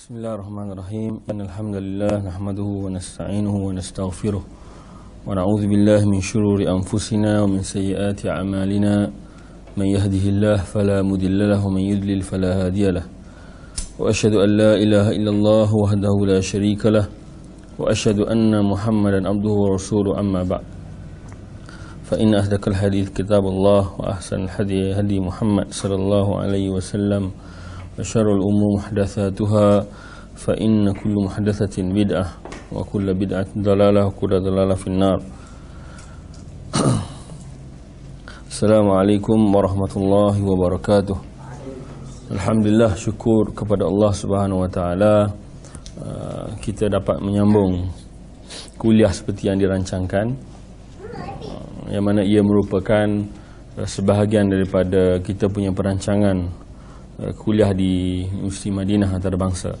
بسم الله الرحمن الرحيم إن الحمد لله نحمده ونستعينه ونستغفره ونعوذ بالله من شرور أنفسنا ومن سيئات أعمالنا من يهده الله فلا مضل له ومن يضلل فلا هادي له وأشهد أن لا إله إلا الله وحده لا شريك له وأشهد أن محمدا عبده ورسوله أما بعد فإن أصدق الحديث كتاب الله وأحسن الهدي هدي محمد صلى الله عليه وسلم وشر الأمور محدثاتها فإن كل محدثة بدعة وكل بدعة ضلالة وكل ضلالة في النار السلام عليكم ورحمة الله وبركاته Alhamdulillah syukur kepada Allah Subhanahu Wa Taala uh, kita dapat menyambung kuliah seperti yang dirancangkan uh, yang mana ia merupakan uh, sebahagian daripada kita punya perancangan kuliah di Universiti Madinah antarabangsa.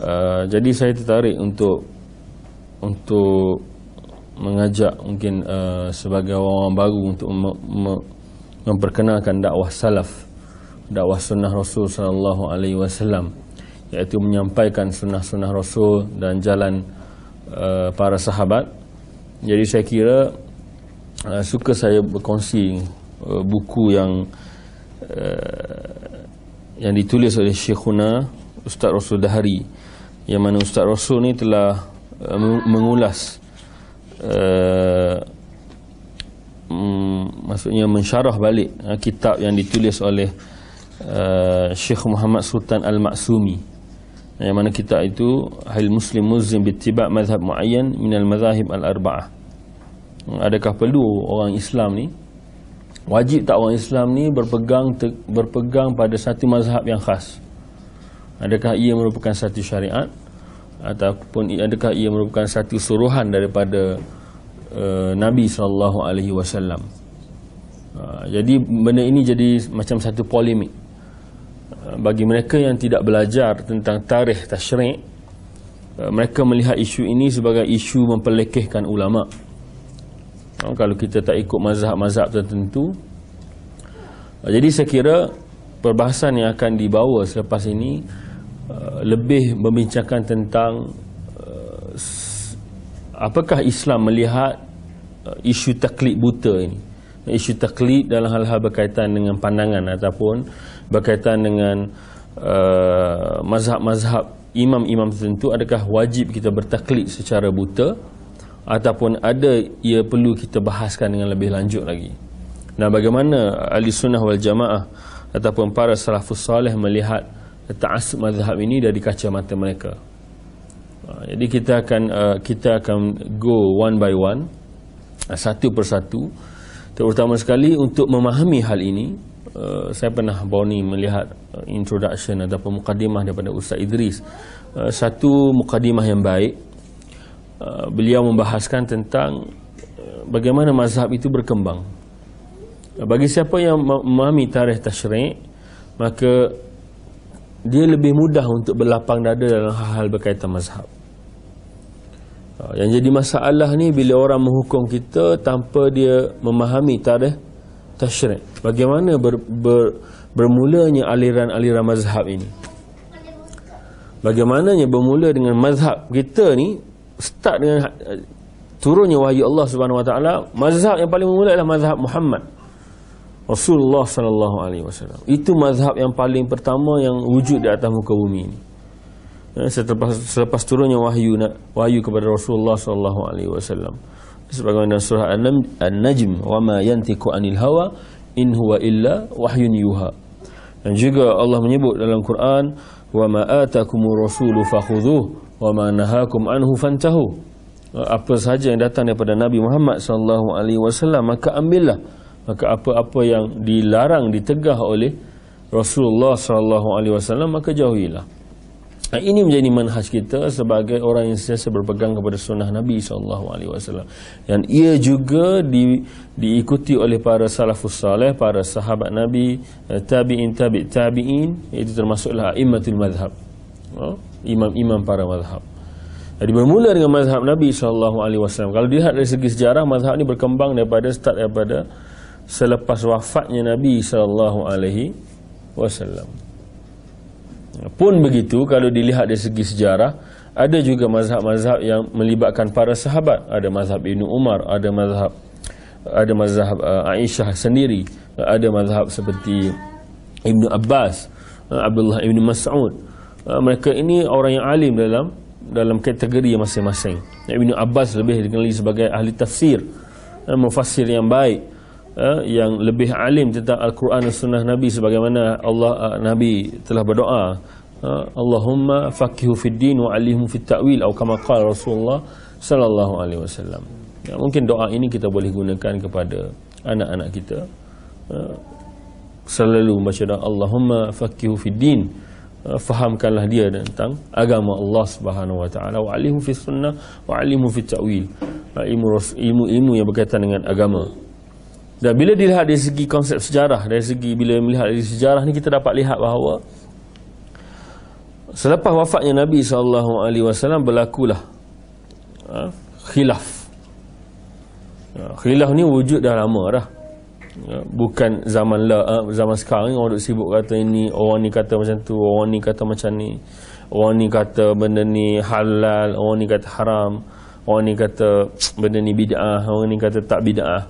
Uh, jadi saya tertarik untuk untuk mengajak mungkin uh, sebagai orang baru untuk me, me, memperkenalkan dakwah salaf, dakwah sunnah Rasul sallallahu alaihi wasallam iaitu menyampaikan sunnah-sunnah Rasul dan jalan uh, para sahabat. Jadi saya kira uh, suka saya berkongsi uh, buku yang uh, yang ditulis oleh Syekhuna Ustaz Rasul Dahari yang mana Ustaz Rasul ni telah uh, mengulas uh, um, maksudnya mensyarah balik uh, kitab yang ditulis oleh uh, Syekh Muhammad Sultan Al-Maksumi yang mana kitab itu Hal Muslim Muslim Bittiba' Mazhab Mu'ayyan Minal Mazahib Al-Arba'ah. Adakah perlu orang Islam ni wajib tak orang Islam ni berpegang te, berpegang pada satu mazhab yang khas. Adakah ia merupakan satu syariat ataupun adakah ia merupakan satu suruhan daripada uh, Nabi sallallahu alaihi wasallam? Jadi benda ini jadi macam satu polemik. Uh, bagi mereka yang tidak belajar tentang tarikh tasyrik uh, mereka melihat isu ini sebagai isu mempelekehkan ulama Oh, kalau kita tak ikut mazhab-mazhab tertentu jadi saya kira perbahasan yang akan dibawa selepas ini uh, lebih membincangkan tentang uh, apakah Islam melihat uh, isu taklid buta ini. Isu taklid dalam hal-hal berkaitan dengan pandangan ataupun berkaitan dengan uh, mazhab-mazhab imam-imam tertentu adakah wajib kita bertaklid secara buta ataupun ada ia perlu kita bahaskan dengan lebih lanjut lagi. Dan bagaimana ahli sunnah wal jamaah ataupun para salafus salih melihat ta'assub mazhab ini dari kacamata mereka. Jadi kita akan kita akan go one by one satu persatu terutama sekali untuk memahami hal ini saya pernah baru ni melihat introduction ataupun mukadimah daripada Ustaz Idris satu mukadimah yang baik Uh, beliau membahaskan tentang uh, bagaimana mazhab itu berkembang. Uh, bagi siapa yang memahami tarikh tasyrik, maka dia lebih mudah untuk berlapang dada dalam hal-hal berkaitan mazhab. Yang jadi masalah ni bila orang menghukum kita tanpa dia memahami tarikh tasyrik. Bagaimana ber, ber, bermulanya aliran-aliran mazhab ini? Bagaimananya bermula dengan mazhab kita ni start dengan uh, turunnya wahyu Allah Subhanahu wa taala mazhab yang paling bermula adalah mazhab Muhammad. Rasulullah sallallahu alaihi wasallam. Itu mazhab yang paling pertama yang wujud di atas muka bumi ini. Ya, selepas selepas turunnya wahyu wahyu kepada Rasulullah sallallahu alaihi wasallam. Sebagaimana surah An-Najm wa ma yantiqu anil hawa in huwa illa wahyun yuha. Dan juga Allah menyebut dalam Quran wa ma atakumur rasulu fakhudhuhu wa ma nahakum anhu fantahu. Apa sahaja yang datang daripada Nabi Muhammad sallallahu alaihi wasallam maka ambillah. Maka apa-apa yang dilarang ditegah oleh Rasulullah sallallahu alaihi wasallam maka jauhilah. Ini menjadi manhaj kita sebagai orang yang sentiasa berpegang kepada sunnah Nabi sallallahu alaihi wasallam. Dan ia juga di, diikuti oleh para salafus saleh para sahabat Nabi tabi'in tabi' tabi'in. Itu termasuklah aimatul madhab oh? Imam-imam para mazhab. Jadi bermula dengan mazhab Nabi SAW. Kalau dilihat dari segi sejarah, mazhab ini berkembang daripada start daripada selepas wafatnya Nabi SAW. Pun begitu kalau dilihat dari segi sejarah ada juga mazhab-mazhab yang melibatkan para sahabat. Ada mazhab Ibnu Umar, ada mazhab ada mazhab uh, Aisyah sendiri, ada mazhab seperti Ibnu Abbas, uh, Abdullah Ibnu Mas'ud. Uh, mereka ini orang yang alim dalam dalam kategori masing-masing. Ibnu Abbas lebih dikenali sebagai ahli tafsir, uh, mufassir yang baik, uh, yang lebih alim tentang Al-Quran dan Sunnah Nabi sebagaimana Allah uh, Nabi telah berdoa Allahumma faqihu fid din wa alimhu fit ta'wil atau kama qala Rasulullah sallallahu alaihi wasallam. Ya, mungkin doa ini kita boleh gunakan kepada anak-anak kita. Uh, selalu membaca doa Allahumma faqihu fid din. Uh, fahamkanlah dia tentang agama Allah Subhanahu wa taala wa alimhu fis sunnah wa alimhu fit ta'wil. Ilmu ilmu ilmu yang berkaitan dengan agama. Dan bila dilihat dari segi konsep sejarah, dari segi bila melihat dari sejarah ni kita dapat lihat bahawa Selepas wafatnya Nabi sallallahu alaihi wasallam berlakulah ha, khilaf. Khilaf ni wujud dah lama dah. Ha, bukan zaman la, ha, zaman sekarang orang duk sibuk kata ini, orang ni kata macam tu, orang ni kata macam ni. Orang ni kata benda ni halal, orang ni kata haram, orang ni kata benda ni bid'ah, orang ni kata tak bid'ah.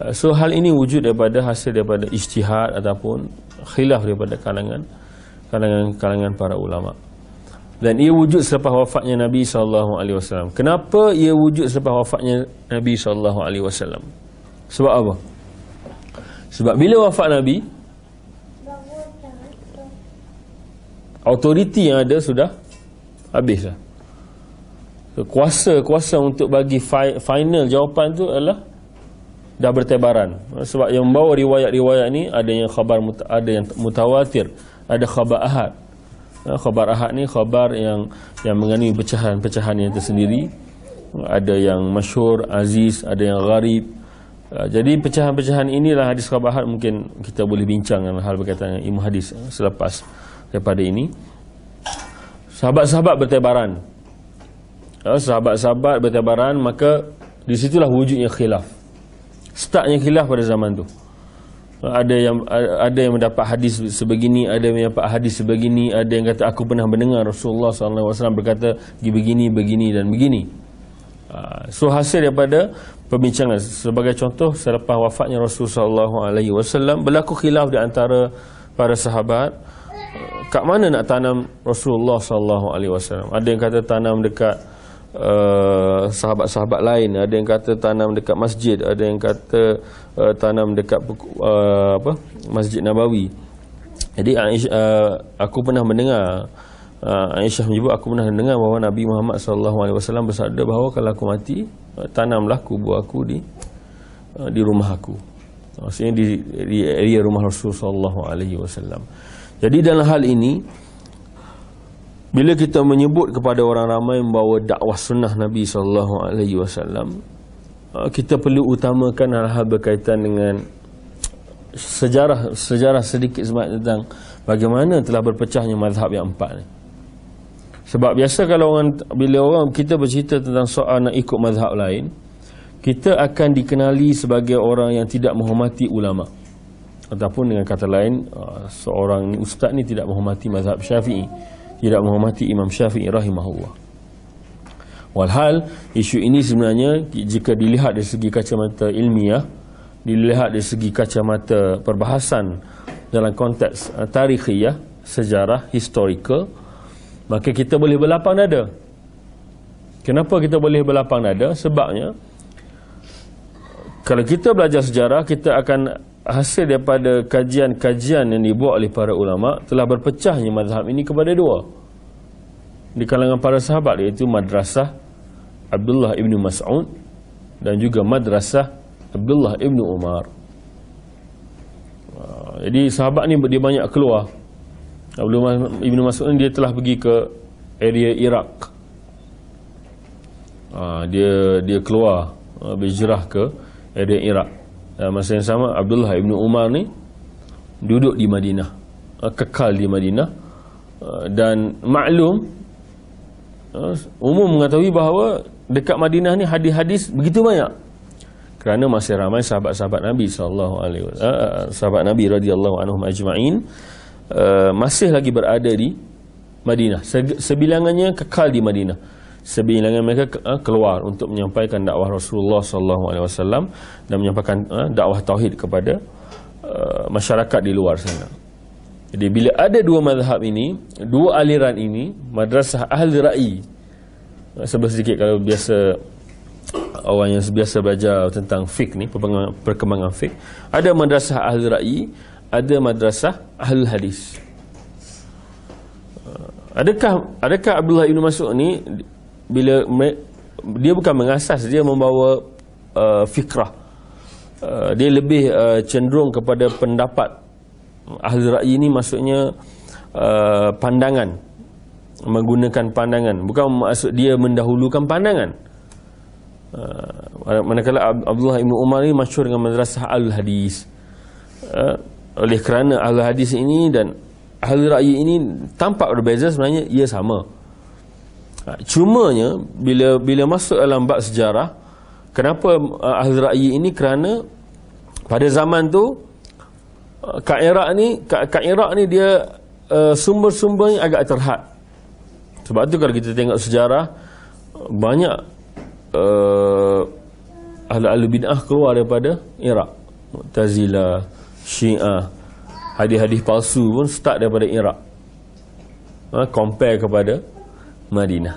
Ha, so hal ini wujud daripada hasil daripada ijtihad ataupun khilaf daripada kalangan kalangan-kalangan para ulama. Dan ia wujud selepas wafatnya Nabi sallallahu alaihi wasallam. Kenapa ia wujud selepas wafatnya Nabi sallallahu alaihi wasallam? Sebab apa? Sebab bila wafat Nabi autoriti yang ada sudah habislah. Kuasa-kuasa untuk bagi final jawapan tu adalah dah bertebaran. Sebab yang membawa riwayat-riwayat ni ada yang khabar ada yang mutawatir, ada khabar ahad ha, khabar ahad ni khabar yang yang mengandungi pecahan-pecahan yang tersendiri ada yang masyur, aziz ada yang gharib ha, jadi pecahan-pecahan inilah hadis khabar ahad. Mungkin kita boleh bincang dengan hal berkaitan dengan ilmu hadis ha, selepas daripada ini. Sahabat-sahabat bertebaran. Sahabat-sahabat bertebaran maka disitulah wujudnya khilaf. Startnya khilaf pada zaman tu. Ada yang ada yang mendapat hadis sebegini ada yang mendapat hadis sebegini ada yang kata aku pernah mendengar Rasulullah SAW berkata begini begini dan begini so hasil daripada perbincangan. Sebagai contoh selepas wafatnya Rasulullah SAW berlaku khilaf di antara para sahabat. Kat mana nak tanam Rasulullah SAW ada yang kata tanam dekat Uh, sahabat-sahabat lain ada yang kata tanam dekat masjid ada yang kata uh, tanam dekat uh, apa? Masjid Nabawi. Jadi uh, aku pernah mendengar uh, Aisyah menyebut aku pernah mendengar bahawa Nabi Muhammad SAW bersabda bahawa kalau aku mati uh, tanamlah kubur aku di uh, di rumah aku maksudnya di, di area rumah Rasulullah SAW jadi dalam hal ini bila kita menyebut kepada orang ramai membawa dakwah sunnah Nabi sallallahu alaihi wasallam, uh, kita perlu utamakan hal-hal berkaitan dengan sejarah sejarah sedikit sebanyak tentang bagaimana telah berpecahnya mazhab yang empat ni. Sebab biasa kalau orang bila orang kita bercerita tentang soal nak ikut mazhab lain, kita akan dikenali sebagai orang yang tidak menghormati ulama. Ataupun dengan kata lain, uh, seorang ustaz ni tidak menghormati mazhab Syafi'i tidak menghormati Imam Syafi'i rahimahullah. Walhal isu ini sebenarnya jika dilihat dari segi kacamata ilmiah, dilihat dari segi kacamata perbahasan dalam konteks uh, tarikhiyah, sejarah, historical, maka kita boleh berlapang dada. Kenapa kita boleh berlapang dada? Sebabnya kalau kita belajar sejarah, kita akan hasil daripada kajian-kajian yang dibuat oleh para ulama telah berpecahnya mazhab ini kepada dua di kalangan para sahabat iaitu madrasah Abdullah ibnu Mas'ud dan juga madrasah Abdullah ibnu Umar ah, jadi sahabat ni dia banyak keluar Abdullah ibnu Mas'ud dia telah pergi ke area Iraq. Ah, dia dia keluar ah, berhijrah ke area Iraq. Uh, masa yang sama Abdullah ibnu Umar ni duduk di Madinah kekal di Madinah. Dan maklum umum mengetahui bahawa dekat Madinah ni hadis-hadis begitu banyak. Kerana masih ramai sahabat-sahabat Nabi sallallahu alaihi wasallam sahabat Nabi radhiyallahu anhum ajma'in uh, masih lagi berada di Madinah. Sebilangannya kekal di Madinah. Sebilangan mereka uh, keluar untuk menyampaikan dakwah Rasulullah sallallahu alaihi wasallam dan menyampaikan uh, dakwah tauhid kepada uh, masyarakat di luar sana. Jadi bila ada dua mazhab ini, dua aliran ini, madrasah ahli ra'i. Sebab sedikit kalau biasa orang yang biasa belajar tentang fik ni, perkembangan fik, ada madrasah ahli ra'i, ada madrasah ahli hadis. Adakah adakah Abdullah bin Mas'ud ni bila dia bukan mengasas, dia membawa uh, fikrah. Uh, dia lebih uh, cenderung kepada pendapat. Ahli ra'yi ini maksudnya uh, pandangan. Menggunakan pandangan. Bukan maksud dia mendahulukan pandangan. Uh, manakala Abdullah Ibn Umar ini masyhur dengan madrasah al-hadis uh, oleh kerana al-hadis ini dan ahli ra'yi ini tampak berbeza sebenarnya ia sama. Uh, cumanya bila bila masuk dalam bab sejarah kenapa uh, ahli ra'yi ini? Kerana pada zaman tu Kak Iraq ni Kak, Iraq ni dia uh, sumber-sumbernya agak terhad. Sebab tu kalau kita tengok sejarah banyak uh, ahli-ahli bid'ah keluar daripada Iraq. Mu'tazila Syiah hadis-hadis palsu pun start daripada Iraq. Ha, compare kepada Madinah.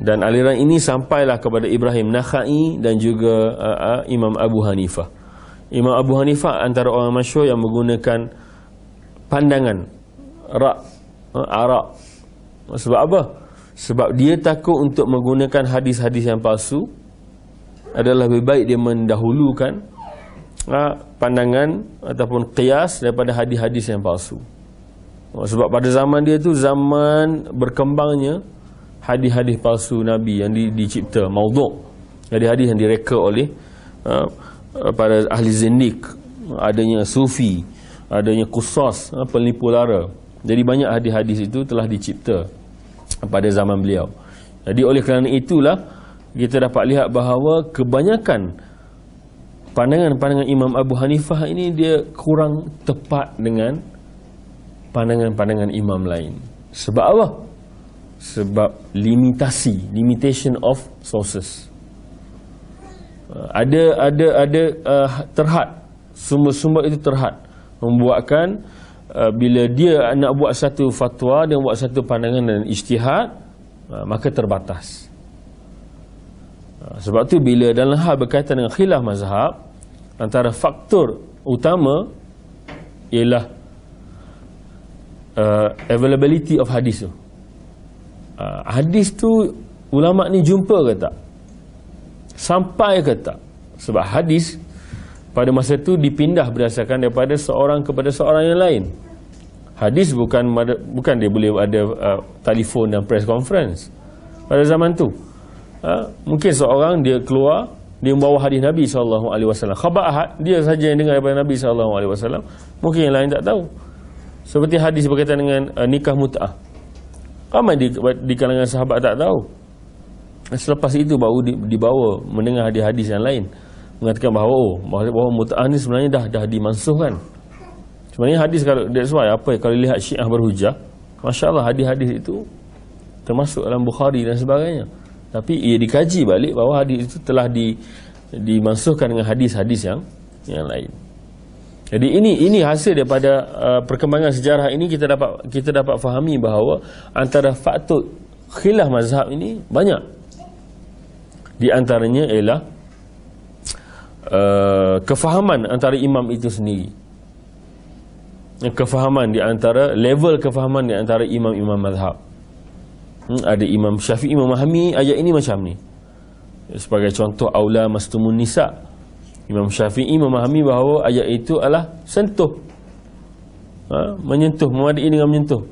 Dan aliran ini sampailah kepada Ibrahim Nakhai dan juga uh, uh, Imam Abu Hanifah. Imam Abu Hanifah antara orang masyhur yang menggunakan pandangan rak ha, arak sebab apa? Sebab dia takut untuk menggunakan hadis-hadis yang palsu adalah lebih baik dia mendahulukan ha, pandangan ataupun qiyas daripada hadis-hadis yang palsu. Ha, sebab pada zaman dia tu zaman berkembangnya hadis-hadis palsu Nabi yang di, dicipta maudhu' hadis-hadis yang direka oleh ha, Eh, pada ahli zindik adanya sufi adanya kusas eh, penipu lara. Jadi banyak hadis-hadis itu telah dicipta pada zaman beliau. Jadi oleh kerana itulah kita dapat lihat bahawa kebanyakan pandangan-pandangan Imam Abu Hanifah ini dia kurang tepat dengan pandangan-pandangan imam lain. Sebab apa? sebab limitasi limitation of sources. Uh, ada ada ada uh, terhad. Sumber-sumber itu terhad. Membuatkan uh, bila dia nak buat satu fatwa dan buat satu pandangan dan ijtihad uh, maka terbatas sebab tu bila dalam hal berkaitan dengan khilaf mazhab antara faktor utama ialah uh, availability of hadis tu. Uh, hadis tu ulama ni jumpa ke tak? Sampai ke tak? Sebab hadis pada masa itu dipindah berdasarkan daripada seorang kepada seorang yang lain. Hadis bukan bukan dia boleh ada uh, telefon dan press conference pada zaman tu uh, mungkin seorang dia keluar dia membawa hadis Nabi SAW khabar ahad dia saja yang dengar daripada Nabi SAW mungkin yang lain tak tahu. Seperti hadis berkaitan dengan uh, nikah mut'ah. Ramai di, di kalangan sahabat tak tahu. Selepas itu baru dibawa mendengar hadis-hadis yang lain. Mengatakan bahawa oh bahawa mutaah ni sebenarnya dah dah dimansuhkan. Sebenarnya hadis kalau that's why apa kalau lihat Syiah berhujah, masya-Allah hadis-hadis itu termasuk dalam Bukhari dan sebagainya. Tapi ia dikaji balik bahawa hadis itu telah di dimansuhkan dengan hadis-hadis yang yang lain. Jadi ini ini hasil daripada uh, perkembangan sejarah ini kita dapat kita dapat fahami bahawa antara faktor khilaf mazhab ini banyak di antaranya ialah uh, kefahaman antara imam itu sendiri. Kefahaman di antara level kefahaman di antara imam-imam mazhab. Hmm, ada imam Syafi'i memahami ayat ini macam ni. Sebagai contoh aula mastumun nisa. Imam Syafi'i memahami bahawa ayat itu adalah sentuh. Ha? menyentuh, memadai dengan menyentuh.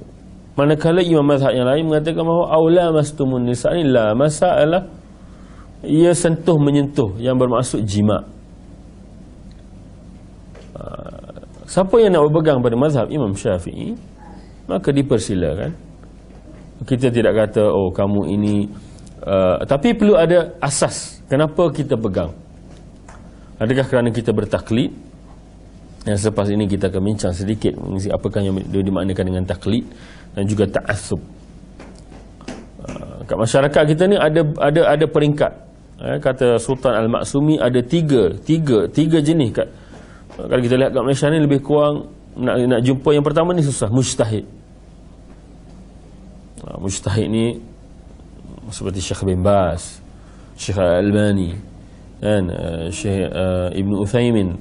Manakala imam mazhab yang lain mengatakan bahawa aula mastumun nisa ni la masalah ia sentuh menyentuh yang bermaksud jima ah, siapa yang nak berpegang pada mazhab Imam Syafi'i maka dipersilakan kita tidak kata oh kamu ini uh, tapi perlu ada asas kenapa kita pegang adakah kerana kita bertaklid yang selepas ini kita akan bincang sedikit apakah yang dimaknakan dengan taklid dan juga ta'assub. Uh, kat masyarakat kita ni ada ada ada peringkat. Eh, kata Sultan Al-Maksumi ada tiga, tiga, tiga jenis kat. Kalau kita lihat kat Malaysia ni lebih kurang nak nak jumpa yang pertama ni susah, mujtahid. Uh, mujtahid ni seperti Syekh bin Bas, Syekh Al-Albani, dan uh, Syekh uh, Ibn Uthaymin,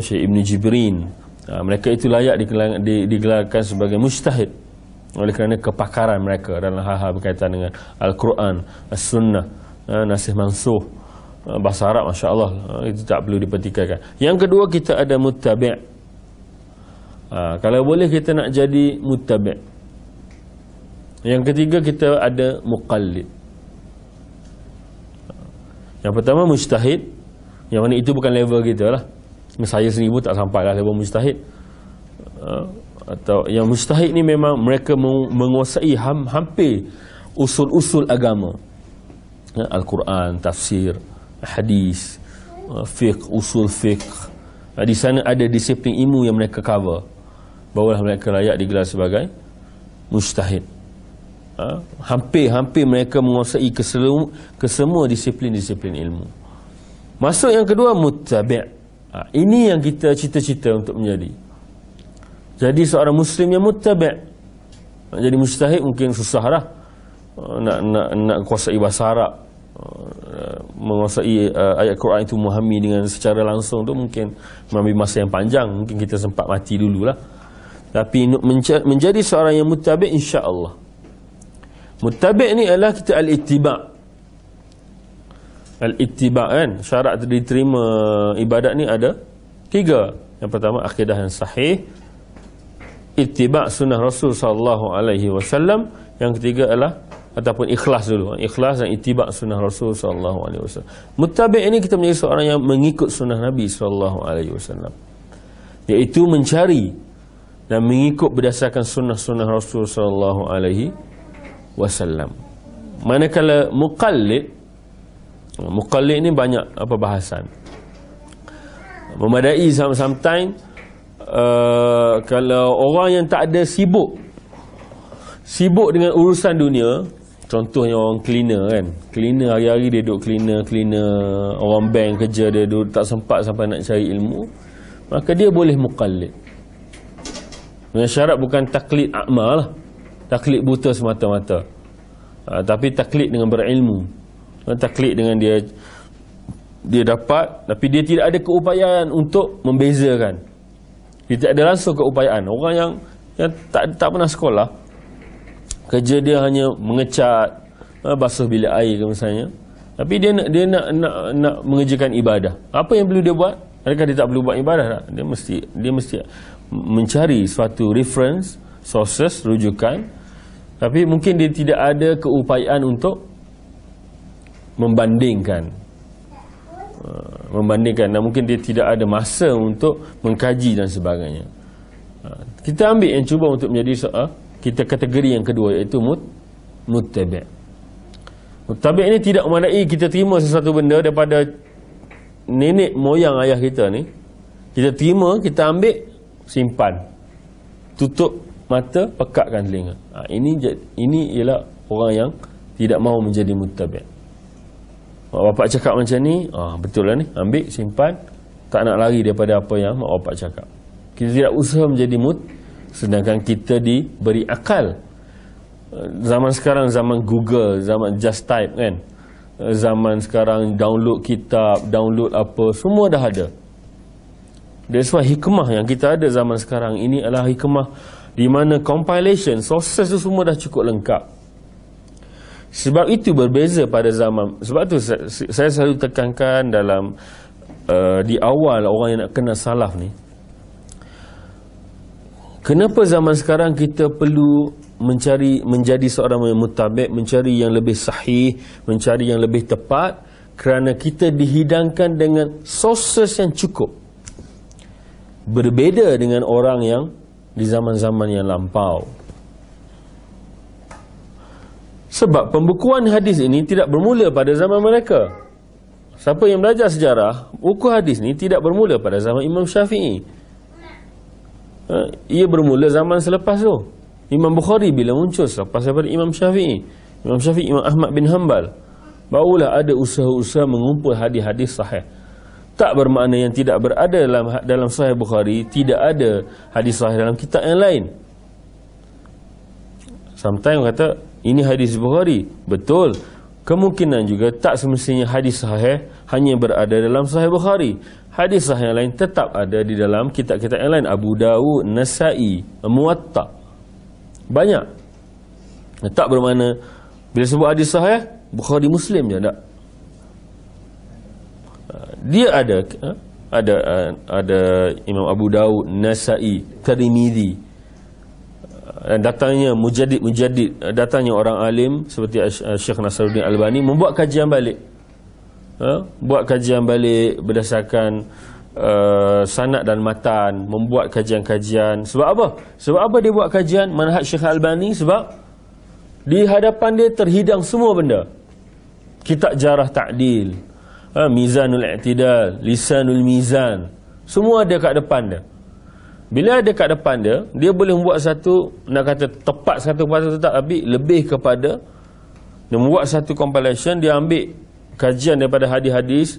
Syekh Ibn Jibrin. Mereka itu layak digelarkan sebagai mujtahid. Oleh kerana kepakaran mereka dalam hal-hal berkaitan dengan Al-Quran, As-Sunnah, Nasih Mansuh, uh, bahasa Arab, Masya Allah, uh, itu tak perlu dipertikaikan. Yang kedua, kita ada mutabi' uh, Kalau boleh kita nak jadi mutabi' Yang ketiga, kita ada muqallid. Yang pertama, mujtahid. Yang mana itu bukan level kita lah. Saya sendiri pun tak sampai lah level mujtahid. Uh, atau yang mustahid ni memang mereka menguasai ham, hampir usul-usul agama ya, Al-Quran, tafsir hadis uh, fiqh, usul fiqh di sana ada disiplin ilmu yang mereka cover barulah mereka layak digelar sebagai mustahid uh, hampir-hampir mereka menguasai kesemua, kesemua disiplin-disiplin ilmu. Masuk yang kedua mutabi' ini yang kita cita-cita untuk menjadi. Jadi seorang muslim yang muttabi' nak jadi mustahid mungkin susah lah. Nak nak nak kuasai bahasa Arab. Uh, menguasai uh, ayat Quran itu memahami dengan secara langsung tu mungkin mengambil masa yang panjang. Mungkin kita sempat mati dululah. Tapi menjadi seorang yang muttabi' insya-Allah muttabi' ni adalah kita al-ittiba' al-ittiba' kan syarat diterima ibadat ni ada tiga. Yang pertama akidah yang sahih ittiba sunnah Rasul sallallahu alaihi wasallam. Yang ketiga adalah ataupun ikhlas dulu. Ikhlas dan ittiba sunnah Rasul sallallahu alaihi wasallam. Muttabi ini kita menjadi seorang yang mengikut sunnah Nabi sallallahu alaihi wasallam. Iaitu mencari dan mengikut berdasarkan sunnah-sunnah Rasul sallallahu alaihi wasallam. Manakala muqallid muqallid ini banyak apa bahasan. Memadai sometimes uh, kalau orang yang tak ada sibuk sibuk dengan urusan dunia contohnya orang cleaner kan. Cleaner hari-hari dia duduk cleaner cleaner orang bank kerja dia duduk tak sempat sampai nak cari ilmu maka dia boleh mukallid dengan syarat bukan taklid akmal lah taklid buta semata-mata. Uh, tapi taklid dengan berilmu. Taklid dengan dia dia dapat tapi dia tidak ada keupayaan untuk membezakan. Dia tak ada langsung keupayaan. Orang yang yang tak tak pernah sekolah kerja dia hanya mengecat uh, basuh bilik air ke misalnya. Tapi dia nak dia nak nak nak mengerjakan ibadah. Apa yang perlu dia buat? Adakah dia tak perlu buat ibadah tak? Dia mesti dia mesti mencari suatu reference sources rujukan tapi mungkin dia tidak ada keupayaan untuk membandingkan. Uh, membandingkan. Dan mungkin dia tidak ada masa untuk mengkaji dan sebagainya. Uh, kita ambil yang cuba untuk menjadi uh, kita kategori yang kedua iaitu mut muttabi' muttabi' ini tidak memadai kita terima sesuatu benda daripada nenek moyang ayah kita ni. Kita terima kita ambil simpan. Tutup mata pekatkan telinga ha, ini ini ialah orang yang tidak mahu menjadi muttabi' Mak bapak cakap macam ni, ah betul lah ni, ambil, simpan. Tak nak lari daripada apa yang mak bapak cakap. Kita tidak usaha menjadi mut, sedangkan kita diberi akal. Zaman sekarang, zaman Google, zaman just type kan. Zaman sekarang download kitab, download apa, semua dah ada. That's why hikmah yang kita ada zaman sekarang ini adalah hikmah di mana compilation, sources tu semua dah cukup lengkap. Sebab itu berbeza pada zaman Sebab tu saya selalu tekankan dalam uh, Di awal orang yang nak kenal salaf ni Kenapa zaman sekarang kita perlu mencari menjadi seorang yang mutabik, mencari yang lebih sahih, mencari yang lebih tepat kerana kita dihidangkan dengan sources yang cukup. Berbeza dengan orang yang di zaman-zaman yang lampau. Sebab pembukuan hadis ini tidak bermula pada zaman mereka. Siapa yang belajar sejarah, buku hadis ini tidak bermula pada zaman Imam Syafi'i. Ha, ia bermula zaman selepas tu. Imam Bukhari bila muncul selepas daripada Imam Syafi'i. Imam Syafi'i, Imam Ahmad bin Hanbal. Barulah ada usaha-usaha mengumpul hadis-hadis sahih. Tak bermakna yang tidak berada dalam dalam Sahih Bukhari, tidak ada hadis sahih dalam kitab yang lain. Sometimes kata ini hadis Bukhari. Betul. Kemungkinan juga tak semestinya hadis sahih hanya berada dalam Sahih Bukhari hadis sahih yang lain tetap ada di dalam kitab-kitab yang lain Abu Dawud, Nasai, Muwatta. Banyak. Tak bermakna bila sebut hadis sahih Bukhari Muslim je tak. Dia ada ada ada Imam Abu Dawud, Nasai, Tirmizi. Dan datangnya mujadid-mujadid, datangnya orang alim seperti Syekh Nasruddin Albani membuat kajian balik. Ha? buat kajian balik berdasarkan uh, sanad dan matan membuat kajian-kajian. Sebab apa? sebab apa dia buat kajian? Manhaj Syekh Albani sebab di hadapan dia terhidang semua benda. Kitab jarah ta'dil ha? mizanul i'tidal lisanul mizan. Semua ada kat depan dia. Bila ada kat depan dia dia boleh membuat satu nak kata tepat satu kata tetap tapi lebih kepada dia membuat satu compilation dia ambil kajian daripada hadis-hadis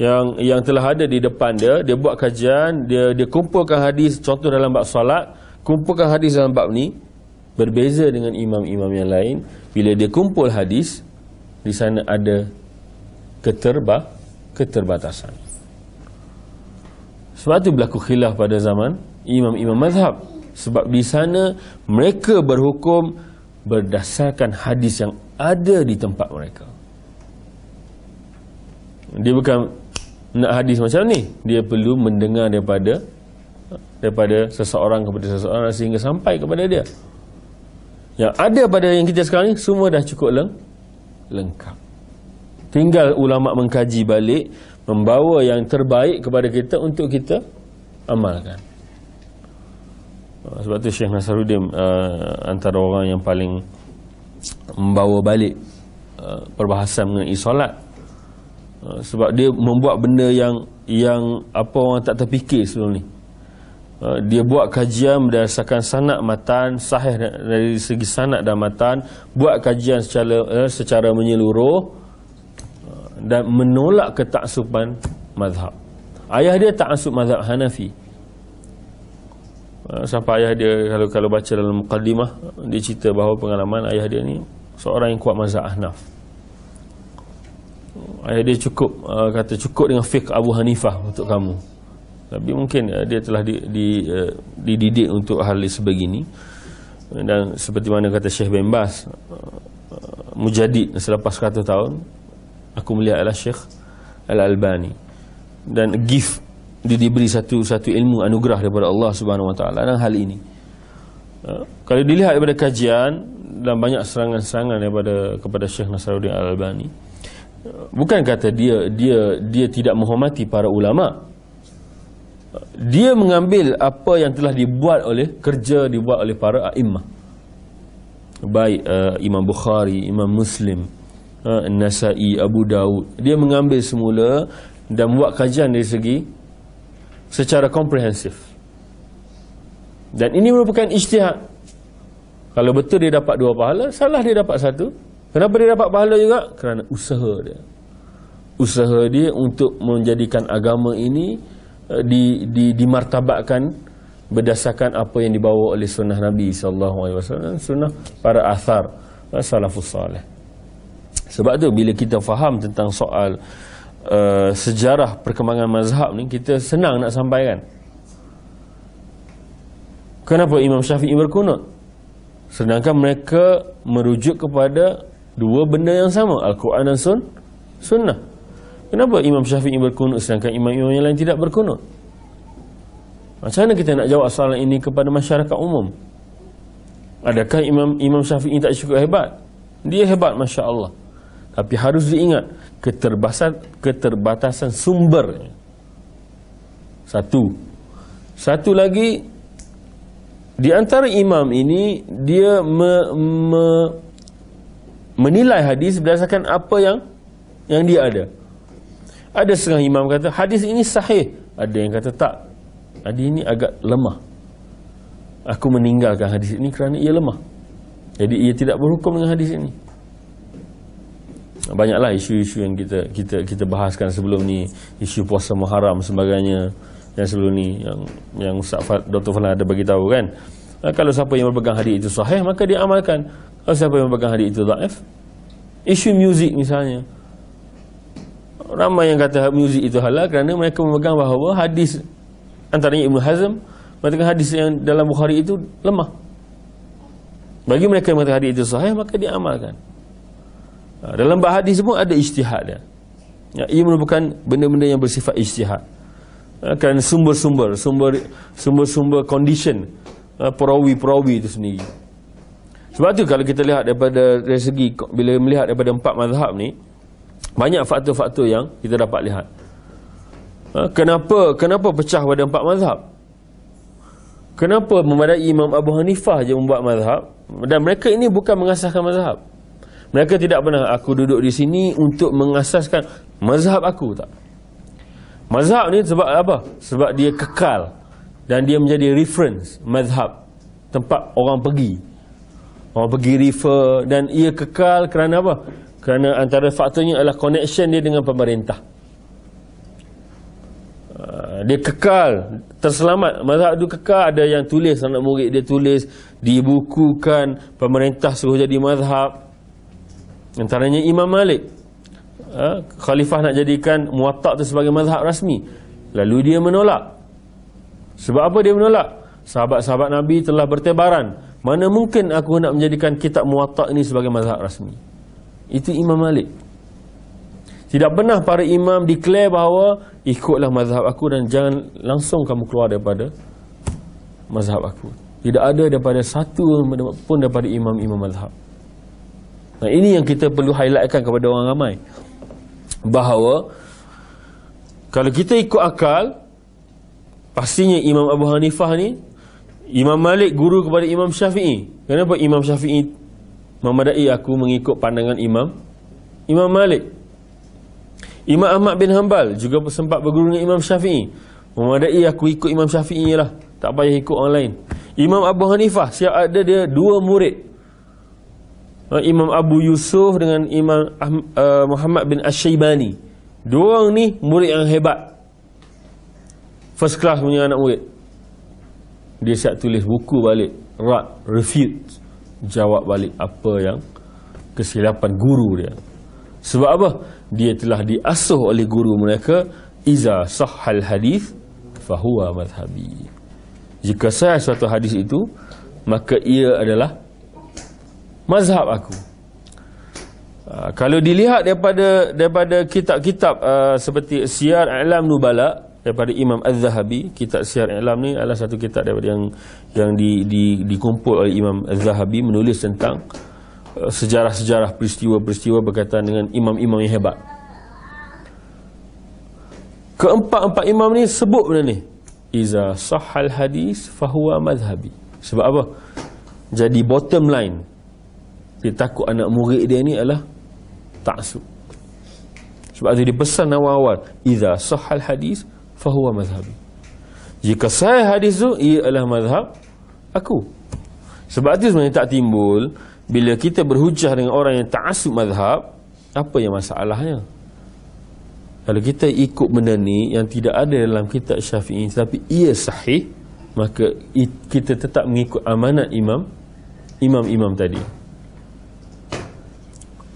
yang yang telah ada di depan dia. Dia buat kajian dia dia kumpulkan hadis contoh dalam bab solat kumpulkan hadis dalam bab ni berbeza dengan imam-imam yang lain. Bila dia kumpul hadis di sana ada keterba keterbatasan. Sebab itu berlaku khilaf pada zaman imam-imam mazhab. Sebab di sana mereka berhukum berdasarkan hadis yang ada di tempat mereka. Dia bukan nak hadis macam ni. Dia perlu mendengar daripada daripada seseorang kepada seseorang sehingga sampai kepada dia. Yang ada pada yang kita sekarang ni semua dah cukup leng lengkap tinggal ulama mengkaji balik membawa yang terbaik kepada kita untuk kita amalkan. Sebab tu Syekh Nasaruddin uh, antara orang yang paling membawa balik uh, perbahasan mengenai solat. Ha, sebab dia membuat benda yang yang apa orang tak terfikir sebelum ni. Ha, dia buat kajian berdasarkan sanad matan sahih dari segi sanad dan matan buat kajian secara eh, secara menyeluruh dan menolak ketaksuban mazhab ayah dia tak taksub mazhab Hanafi sampai ayah dia kalau kalau baca dalam muqaddimah dia cerita bahawa pengalaman ayah dia ni seorang yang kuat mazhab Ahnaf. Ayah dia cukup uh, kata cukup dengan fiqh Abu Hanifah untuk kamu. Tapi mungkin uh, dia telah di, di, dididik untuk hal sebegini. Dan seperti mana kata Syekh bin Bas uh, mujadid selepas 100 tahun aku melihat adalah Syekh Al-Albani. Dan gift dia diberi satu satu ilmu anugerah daripada Allah Subhanahu Wa Taala dalam hal ini. Uh, kalau dilihat daripada kajian dan banyak serangan-serangan daripada kepada Syekh Nasruddin Al-Albani bukan kata dia dia dia tidak menghormati para ulama. Dia mengambil apa yang telah dibuat oleh kerja dibuat oleh para a'immah. Baik uh, Imam Bukhari Imam Muslim uh, Nasai Abu Daud dia mengambil semula dan buat kajian dari segi secara komprehensif dan ini merupakan ijtihad kalau betul dia dapat dua pahala salah dia dapat satu Kenapa dia dapat pahala juga? Kerana usaha dia. Usaha dia untuk menjadikan agama ini uh, di, di, dimartabatkan berdasarkan apa yang dibawa oleh sunnah Nabi SAW, sunnah para athar uh, salafus salih. Sebab tu bila kita faham tentang soal uh, sejarah perkembangan mazhab ni, kita senang nak sampaikan. Kenapa Imam Syafi'i berkunut? Sedangkan mereka merujuk kepada Dua benda yang sama Al-Quran dan sun, Sunnah. Kenapa Imam Syafi'i berkunut Sedangkan imam-imam yang lain tidak berkunut? Macam mana kita nak jawab soalan ini Kepada masyarakat umum? Adakah Imam Imam Syafi'i tak cukup hebat? Dia hebat Masya Allah Tapi harus diingat Keterbatasan, keterbatasan sumber Satu Satu lagi Di antara imam ini Dia me, me, menilai hadis berdasarkan apa yang yang dia ada. Ada setengah imam kata hadis ini sahih, ada yang kata tak. Hadis ini agak lemah. aku meninggalkan hadis ini kerana ia lemah jadi ia tidak berhukum dengan hadis ini banyaklah isu-isu yang kita kita kita bahaskan sebelum ni. Isu puasa Muharram sebagainya yang sebelum ni yang yang Ustaz Dr. Falan ada bagi tahu kan. Kalau siapa yang berpegang hadis itu sahih maka dia amalkan kalau siapa yang berpegang hadis itu dhaif isu muzik misalnya. Ramai yang kata muzik itu halal kerana mereka memegang bahawa hadis antaranya Ibn Hazm mengatakan hadis yang dalam Bukhari itu lemah. Bagi mereka yang mengatakan hadis itu sahih maka dia amalkan dalam bab hadis pun ada ijtihad dia. Ya, ia merupakan benda-benda yang bersifat ijtihad. Ha, kerana sumber-sumber, sumber sumber-sumber condition ha, perawi-perawi itu sendiri. Sebab tu kalau kita lihat daripada dari segi bila melihat daripada empat mazhab ni banyak faktor-faktor yang kita dapat lihat. Kenapa kenapa pecah pada empat mazhab? Kenapa memadai Imam Abu Hanifah je membuat mazhab dan mereka ini bukan mengasaskan mazhab. Mereka tidak pernah aku duduk di sini untuk mengasaskan mazhab aku tak. Mazhab ni sebab apa? Sebab dia kekal dan dia menjadi reference mazhab tempat orang pergi. Orang pergi refer dan ia kekal kerana apa? Kerana antara faktornya adalah connection dia dengan pemerintah. Ah, dia kekal terselamat mazhab itu kekal ada yang tulis anak murid dia tulis dibukukan pemerintah suruh jadi mazhab Antaranya Imam Malik. Ha? Khalifah nak jadikan muatak tu sebagai mazhab rasmi. Lalu dia menolak. Sebab apa dia menolak? Sahabat-sahabat Nabi telah bertebaran. Mana mungkin aku nak menjadikan kitab muatak ini sebagai mazhab rasmi? Itu Imam Malik. Tidak pernah para imam declare bahawa Ikutlah mazhab aku dan jangan langsung kamu keluar daripada Mazhab aku. Tidak ada daripada satu pun daripada imam-imam mazhab Nah, ini yang kita perlu highlightkan kepada orang ramai. Bahawa kalau kita ikut akal, pastinya Imam Abu Hanifah ni, Imam Malik guru kepada Imam Syafi'i. Kenapa Imam Syafi'i memadai aku mengikut pandangan Imam Imam Malik? Imam Ahmad bin Hanbal juga sempat berguru dengan Imam Syafi'i. Memadai aku ikut Imam Syafi'i lah. Tak payah ikut orang lain. Imam Abu Hanifah siap ada dia dua murid Uh, Imam Abu Yusuf dengan Imam uh, Muhammad bin Ash-Shaybani. Dua orang ni murid yang hebat. First class punya anak murid. Dia siap tulis buku balik. Rad, refute. Jawab balik apa yang kesilapan guru dia. Sebab apa? Dia telah diasuh oleh guru mereka. Iza sahal hadith fahuwa madhabi. Jika saya suatu hadis itu, maka ia adalah mazhab aku. Uh, kalau dilihat daripada daripada kitab-kitab uh, seperti Syiar Alam Nubala daripada Imam Az-Zahabi, kitab Syiar Alam ni adalah satu kitab daripada yang yang di, di, dikumpul oleh Imam Az-Zahabi menulis tentang uh, sejarah-sejarah peristiwa-peristiwa berkaitan dengan imam-imam yang hebat. Keempat-empat imam ni sebut benda ni. Iza sahal hadis fahuwa madhabi. Sebab apa? Jadi bottom line dia takut anak murid dia ni adalah taksub. Sebab itu dia pesan awal-awal, "Idza sahal hadis fahuwa mazhabi." Jika saya hadis tu ia adalah mazhab aku. Sebab itu sebenarnya tak timbul bila kita berhujah dengan orang yang taksub mazhab, apa yang masalahnya? Kalau kita ikut benda ni yang tidak ada dalam kitab Syafi'i tapi ia sahih, maka kita tetap mengikut amanat imam imam-imam tadi.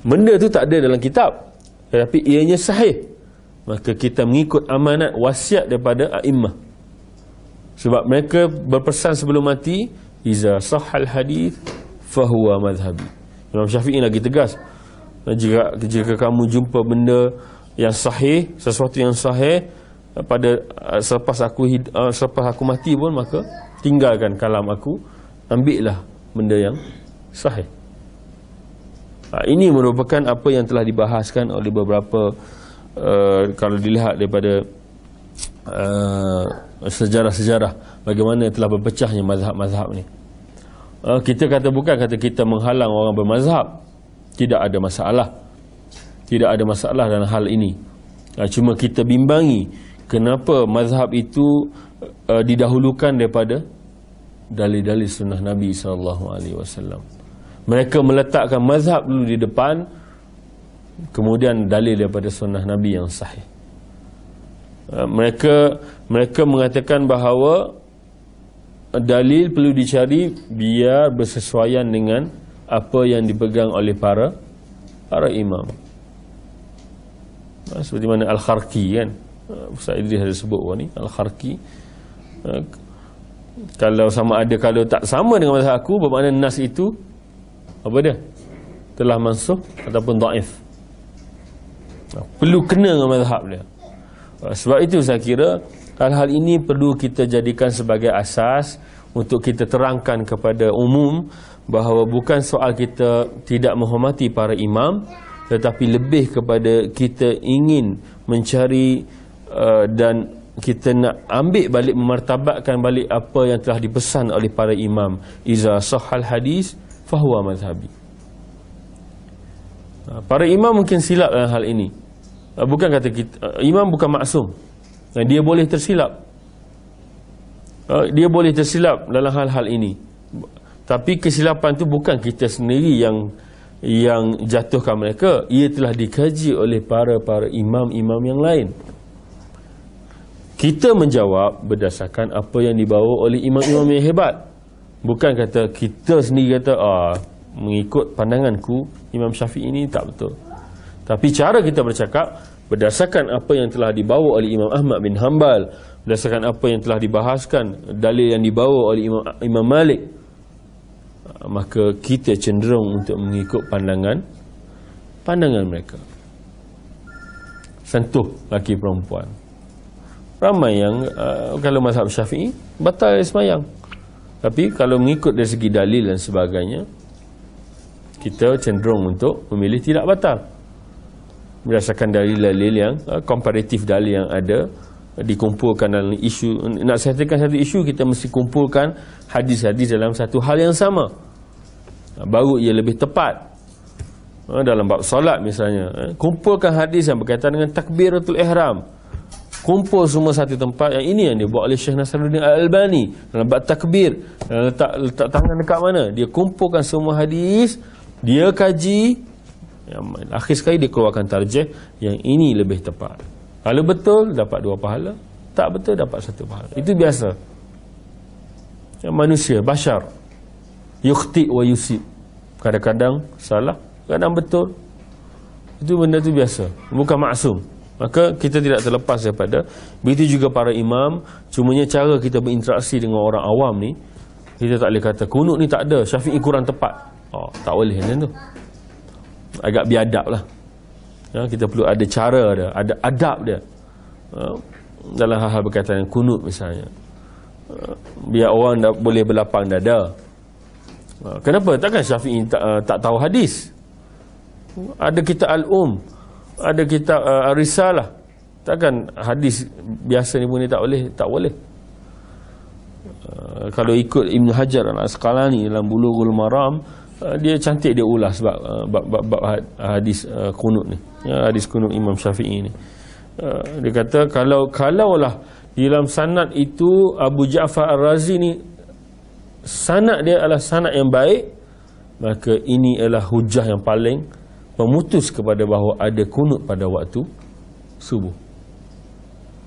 Benda tu tak ada dalam kitab. Tetapi ianya sahih. Maka kita mengikut amanat wasiat daripada a'immah. Sebab mereka berpesan sebelum mati Iza sahal hadith Fahuwa madhabi Imam Syafi'i lagi tegas. Jika, jika kamu jumpa benda yang sahih Sesuatu yang sahih pada selepas aku selepas aku mati pun maka tinggalkan kalam aku. Ambillah benda yang sahih ini merupakan apa yang telah dibahaskan oleh beberapa uh, kalau dilihat daripada uh, sejarah-sejarah bagaimana telah berpecahnya mazhab-mazhab ni. Uh, kita kata bukan kata kita menghalang orang bermazhab. Tidak ada masalah. Tidak ada masalah dalam hal ini. Uh, cuma kita bimbangi kenapa mazhab itu uh, didahulukan daripada dalil-dalil sunnah Nabi SAW. Mereka meletakkan mazhab dulu di depan, kemudian dalil daripada sunnah Nabi yang sahih. Uh, mereka mereka mengatakan bahawa dalil perlu dicari biar bersesuaian dengan apa yang dipegang oleh para para imam. Uh, seperti mana Al-Kharqi kan? Uh, Ustaz Idris ada sebut ni Al-Kharqi kalau sama ada kalau tak sama dengan mazhab aku bermakna nas itu apa dia? Telah mansuh ataupun dhaif perlu kena dengan mazhab dia. Sebab itu saya kira hal-hal ini perlu kita jadikan sebagai asas untuk kita terangkan kepada umum bahawa bukan soal kita tidak menghormati para imam tetapi lebih kepada kita ingin mencari uh, dan kita nak ambil balik memartabatkan balik apa yang telah dipesan oleh para imam. Iza sahal hadis fahuwa mazhabi. Ha, para imam mungkin silap dalam hal ini. Ha, bukan kata kita ha, imam bukan maksum. Dia boleh tersilap. Dia boleh tersilap dalam hal-hal ini. Tapi kesilapan itu bukan kita sendiri yang yang jatuhkan mereka. Ia telah dikaji oleh para para imam-imam yang lain. Kita menjawab berdasarkan apa yang dibawa oleh imam-imam yang hebat bukan kata kita sendiri kata ah mengikut pandanganku Imam Syafi'i ini tak betul. Tapi cara kita bercakap berdasarkan apa yang telah dibawa oleh Imam Ahmad bin Hanbal berdasarkan apa yang telah dibahaskan dalil yang dibawa oleh Imam Imam Malik maka kita cenderung untuk mengikut pandangan pandangan mereka. Sentuh laki perempuan. Ramai yang uh, kalau mazhab syafi'i batal semayang tapi kalau mengikut dari segi dalil dan sebagainya kita cenderung untuk memilih tidak batal. Berdasarkan dalil-dalil yang uh, komparatif dalil yang ada dikumpulkan dalam isu nak settlekan satu isu kita mesti kumpulkan hadis-hadis dalam satu hal yang sama. Baru ia lebih tepat. Uh, dalam bab solat misalnya uh, kumpulkan hadis yang berkaitan dengan takbiratul ihram kumpul semua satu tempat. Yang ini yang dia buat oleh Syekh Nasruddin Al-Albani dalam bab takbir. Letak, letak tangan dekat mana? Dia kumpulkan semua hadis dia kaji. Yang akhir sekali dia keluarkan tarjih. Yang ini lebih tepat. Kalau betul dapat dua pahala. Tak betul dapat satu pahala. Itu biasa. Yang manusia bashar. Yukhti wa yusib. Kadang-kadang salah kadang betul. Itu benda tu biasa. Bukan maksum Maka kita tidak terlepas daripada Begitu juga para imam Cumanya cara kita berinteraksi dengan orang awam ni Kita tak boleh kata Kunut ni tak ada Syafi'i kurang tepat. Oh, Tak boleh macam tu. Agak biadab lah. Ya, Kita perlu ada cara dia Ada adab dia. Ya, Dalam hal-hal berkaitan dengan kunut misalnya. Ya, Biar orang dah boleh berlapang dada. Ya, Kenapa? Takkan Syafi'i tak, uh, tak tahu hadis? Ada kita al-um ada kitab uh, risalah takkan hadis biasa ni pun ni tak boleh tak boleh. Uh, kalau ikut Ibn Hajar Al-Asqalani dalam Bulughul Maram uh, dia cantik dia ulas sebab uh, bab, bab, bab hadis uh, kunut ni. Ya, hadis kunut Imam Syafi'i ni. Uh, dia kata kalau kalaulah dalam sanad itu Abu Ja'far Ar-Razi ni sanad dia adalah sanad yang baik maka ini adalah hujah yang paling memutus kepada bahawa ada kunut pada waktu subuh.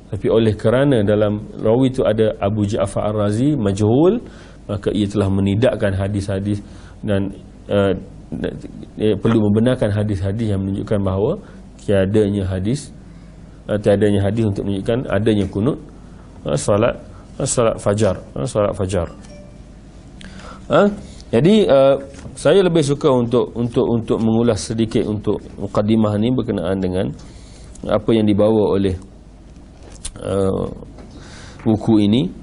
Tapi oleh kerana dalam rawi itu ada Abu Ja'far Ar-Razi majhul, maka ia telah menidakkan hadis-hadis dan uh, perlu membenarkan hadis-hadis yang menunjukkan bahawa tiadanya hadis uh, tiadanya hadis untuk menunjukkan adanya kunut uh, solat uh, solat fajar, uh, solat fajar. Uh, jadi uh, saya lebih suka untuk untuk untuk mengulas sedikit untuk mukadimah ni berkenaan dengan apa yang dibawa oleh uh, buku ini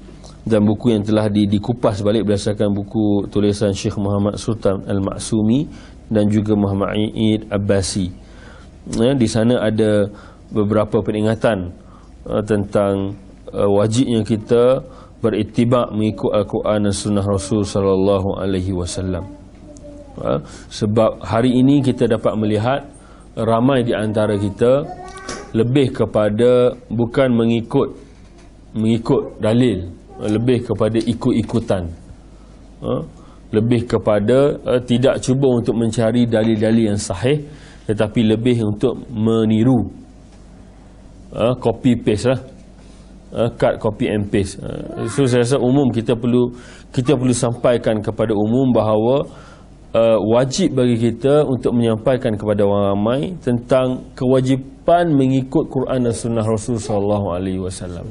dan buku yang telah di, dikupas balik berdasarkan buku tulisan Syekh Muhammad Sultan Al-Maksumi dan juga Muhammad Aid Abbasi. Ya, di sana ada beberapa peringatan uh, tentang uh, wajibnya kita beritibak mengikut Al-Quran dan Sunnah Rasul sallallahu alaihi wasallam. Ha? sebab hari ini kita dapat melihat ramai di antara kita lebih kepada bukan mengikut mengikut dalil lebih kepada ikut-ikutan. Uh, lebih kepada uh, tidak cuba untuk mencari dalil-dalil yang sahih tetapi lebih untuk meniru. Copy paste lah uh, cut copy and paste. Uh, so saya rasa umum kita perlu kita perlu sampaikan kepada umum bahawa uh, wajib bagi kita untuk menyampaikan kepada orang ramai tentang kewajipan mengikut Quran dan sunnah Rasul sallallahu alaihi wasallam.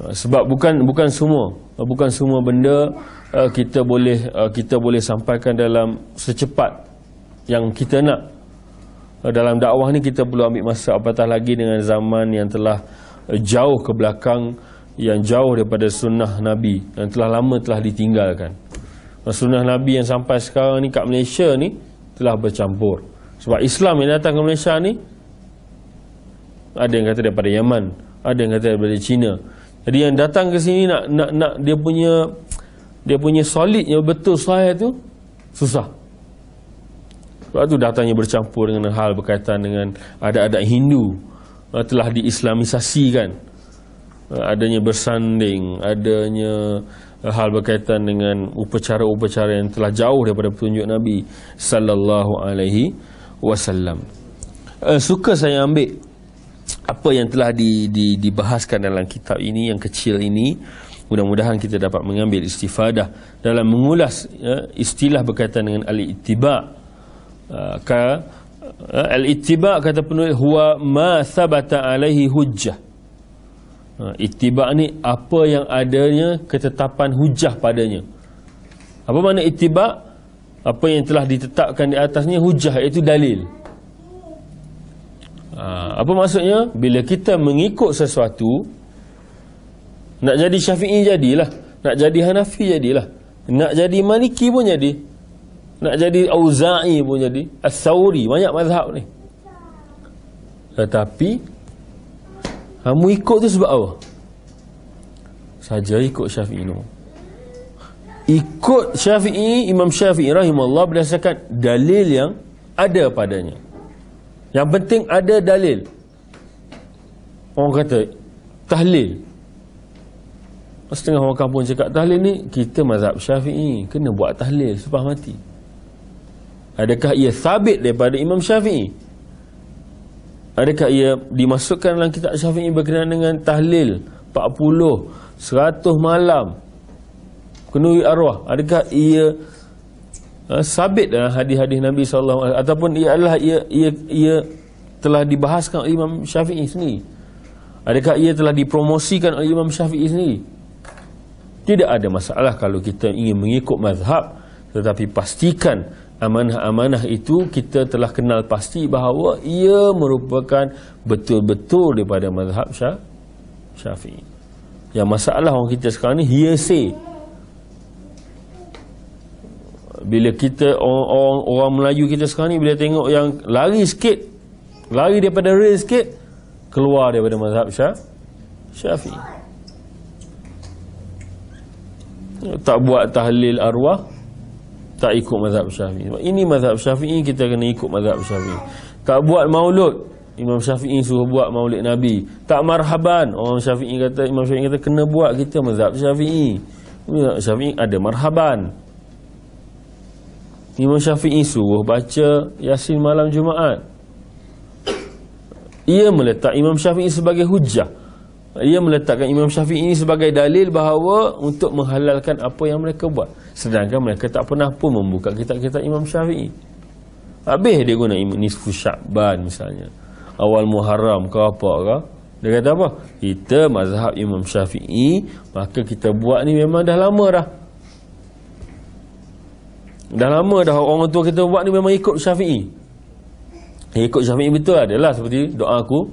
Sebab bukan bukan semua bukan semua benda uh, kita boleh uh, kita boleh sampaikan dalam secepat yang kita nak. Uh, dalam dakwah ni kita perlu ambil masa apatah lagi dengan zaman yang telah uh, jauh ke belakang yang jauh daripada sunnah Nabi yang telah lama telah ditinggalkan. Sunnah Nabi yang sampai sekarang ni kat Malaysia ni telah bercampur. Sebab Islam yang datang ke Malaysia ni ada yang kata daripada Yaman ada yang kata daripada China. Jadi yang datang ke sini nak nak nak dia punya dia punya solid yang betul sahih tu susah. Sebab tu datangnya bercampur dengan hal berkaitan dengan adat-adat Hindu uh, telah diislamisasikan uh, adanya bersanding adanya uh, hal berkaitan dengan upacara-upacara yang telah jauh daripada petunjuk Nabi sallallahu alaihi wasallam suka saya ambil apa yang telah di, di, dibahaskan dalam kitab ini yang kecil ini Mudah-mudahan kita dapat mengambil istifadah dalam mengulas ya, istilah berkaitan dengan al-ittiba. Uh, uh, al-ittiba kata penulis huwa ma thabata alaihi hujjah. Uh, ittiba ni apa yang adanya ketetapan hujah padanya. Apa makna ittiba? Apa yang telah ditetapkan di atasnya hujah iaitu dalil. Uh, apa maksudnya? Bila kita mengikut sesuatu nak jadi syafi'i jadilah Nak jadi Hanafi jadilah Nak jadi Maliki pun jadi Nak jadi Auza'i pun jadi. As-Sawri Banyak mazhab ni. Tetapi Kamu ikut tu sebab apa? Saja ikut syafi'i no. Ikut syafi'i Imam syafi'i rahimahullah Berdasarkan dalil yang Ada padanya. Yang penting ada dalil. Orang kata Tahlil. Setengah orang kampung cakap tahlil ni Kita mazhab syafi'i. Kena buat tahlil sebab mati Adakah ia sabit daripada Imam Syafi'i? Adakah ia dimasukkan dalam kitab syafi'i Berkenaan dengan tahlil 40 100 malam? Kenuri arwah. Adakah ia uh, Sabit dalam hadis-hadis Nabi SAW Ataupun ia adalah ia, ia, ia Telah dibahaskan oleh Imam Syafi'i sendiri? Adakah ia telah dipromosikan oleh Imam Syafi'i sendiri? Tidak ada masalah kalau kita ingin mengikut mazhab tetapi pastikan amanah-amanah itu kita telah kenal pasti bahawa ia merupakan betul-betul daripada mazhab syah, syafi'i. Yang masalah orang kita sekarang ni hearsay. Bila kita orang, orang, orang Melayu kita sekarang ni bila tengok yang lari sikit lari daripada real sikit keluar daripada mazhab syah, syafi'i. Tak buat tahlil arwah tak ikut mazhab syafi'i. Ini mazhab syafi'i kita kena ikut mazhab syafi'i. Tak buat maulud Imam Syafi'i suruh buat maulid Nabi. Tak marhaban orang Syafi'i kata Imam Syafi'i kata kena buat kita mazhab Syafi'i. Imam Syafi'i ada marhaban. Imam Syafi'i suruh baca Yasin malam Jumaat. Ia meletak Imam Syafi'i sebagai hujah ia meletakkan Imam Syafi'i ini sebagai dalil bahawa untuk menghalalkan apa yang mereka buat. Sedangkan mereka tak pernah pun membuka kitab-kitab Imam Syafi'i. Habis dia guna nisfu syakban misalnya. Awal muharram ke apa ke. Dia kata apa? Kita mazhab Imam Syafi'i maka kita buat ni memang dah lama dah. Dah lama dah orang tua kita buat ni memang ikut Syafi'i. Ikut Syafi'i betul adalah seperti doa aku